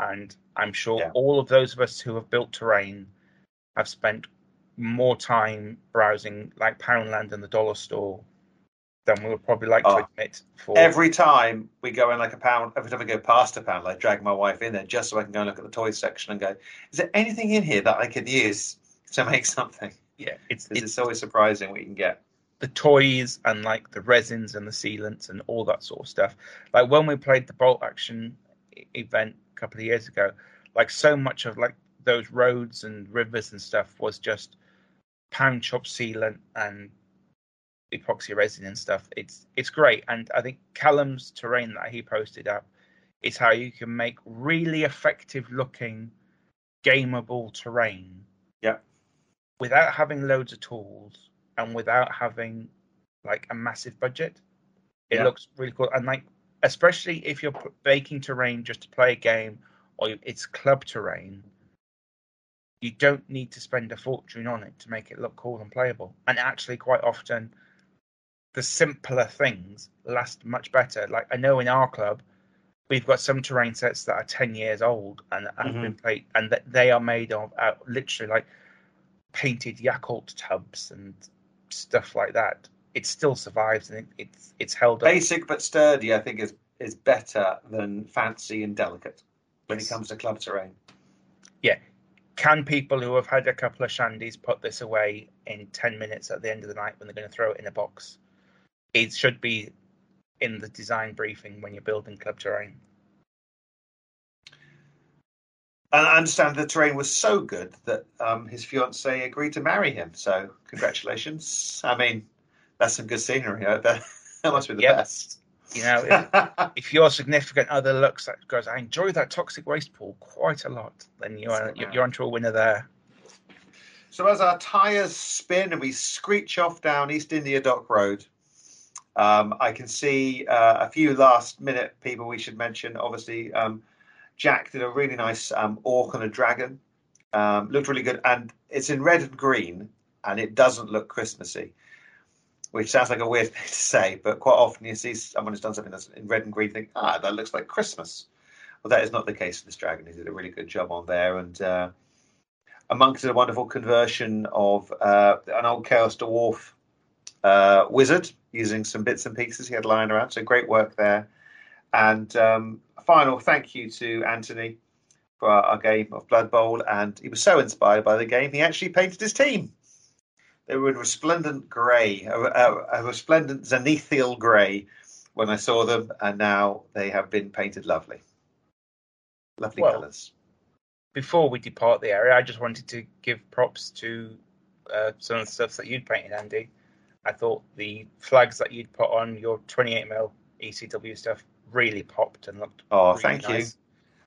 and I'm sure yeah. all of those of us who have built terrain have spent more time browsing like Poundland and the dollar store than we would probably like oh, to admit. For every time we go in like a pound, every time I go past a pound, I drag my wife in there just so I can go and look at the toys section and go, is there anything in here that I could use to make something? Yeah, it's it's, it's always surprising what you can get. The toys and like the resins and the sealants and all that sort of stuff. Like when we played the bolt action event a couple of years ago, like so much of like those roads and rivers and stuff was just pound chop sealant and epoxy resin and stuff. It's it's great, and I think Callum's terrain that he posted up is how you can make really effective looking, gameable terrain. Yeah. Without having loads of tools and without having like a massive budget, it yeah. looks really cool. And like especially if you're baking terrain just to play a game or it's club terrain, you don't need to spend a fortune on it to make it look cool and playable. And actually, quite often, the simpler things last much better. Like I know in our club, we've got some terrain sets that are 10 years old and have Mhm. been played, and that they are made of uh, literally like painted Yakult tubs and stuff like that. It still survives and it, it's it's held up. Basic but sturdy, I think, is is better than fancy and delicate when it comes to club terrain. Yeah. Can people who have had a couple of shandies put this away in 10 minutes at the end of the night when they're going to throw it in a box? It should be in the design briefing when you're building club terrain. And I understand the terrain was so good that um, his fiancee agreed to marry him. So congratulations. <laughs> I mean, that's some good scenery. I bet. <laughs> that must be the Yep. best. You know, if, <laughs> if your significant other looks at goes, I enjoy that toxic waste pool quite a lot, then you are good, you're onto a winner there. So as our tyres spin and we screech off down East India Dock Road, um, I can see uh, a few last minute people we should mention. Obviously, um, Jack did a really nice um, orc and a dragon. Um, looked really good, and it's in red and green, and it doesn't look Christmassy, which sounds like a weird <laughs> thing to say, but quite often you see someone who's done something that's in red and green, think, ah, that looks like Christmas. Well, that is not the case for this dragon. He did a really good job on there, and uh, a monk did a wonderful conversion of uh, an old Chaos Dwarf uh, wizard using some bits and pieces he had lying around. So great work there. And um, final thank you to Anthony for our, our game of Blood Bowl. And he was so inspired by the game, he actually painted his team. They were in resplendent grey, a, a, a resplendent zenithal grey when I saw them, and now they have been painted lovely. Lovely Well, colours. Before we depart the area, I just wanted to give props to uh, some of the stuff that you'd painted, Andy. I thought the flags that you'd put on your 28mm ECW stuff really popped and looked. Oh, really thank you.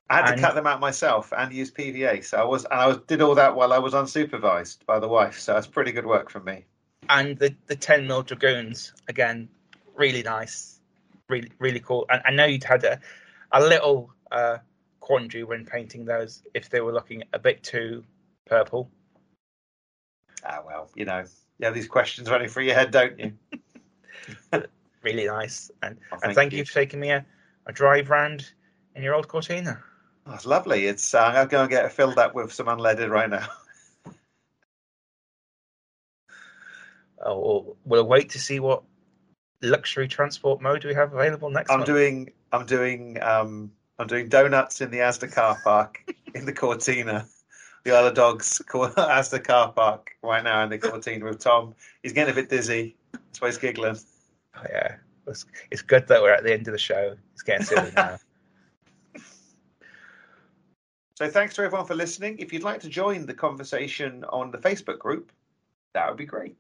I had And- to cut them out myself and use PVA. So I was, and I was, did all that while I was unsupervised by the wife. So it's pretty good work from me. And the the 10mm dragoons again, really nice, really really cool. And I know you'd had a a little uh, quandary when painting those if they were looking a bit too purple. Ah, well, you know, you have these questions running through your head, don't you? <laughs> Really nice. And Oh, and thank you. for taking me a, a drive round in your old Cortina. Oh, it's lovely. It's. Uh, I'm going to get it filled up with some unleaded right now. <laughs> Oh, we'll, we'll wait to see what luxury transport mode we have available next I'm month. doing. I'm doing. Um, I'm doing donuts in the Asda car park <laughs> in the Cortina. The other Dogs <laughs> Asda car park right now in the Cortina with Tom. He's getting a bit dizzy. That's why he's giggling. Oh, yeah, it's, it's good that we're at the end of the show. It's getting silly <laughs> now. So thanks to everyone for listening. If you'd like to join the conversation on the Facebook group, that would be great.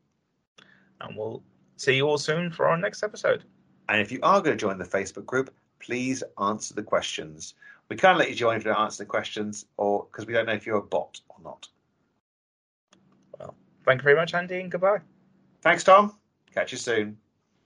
and we'll see you all soon for our next episode. And if you are going to join the Facebook group, please answer the questions. We can't let you join if you don't answer the questions, or because we don't know if you're a bot or not. Well, thank you very much, Andy, and goodbye. Thanks, Tom. Catch you soon.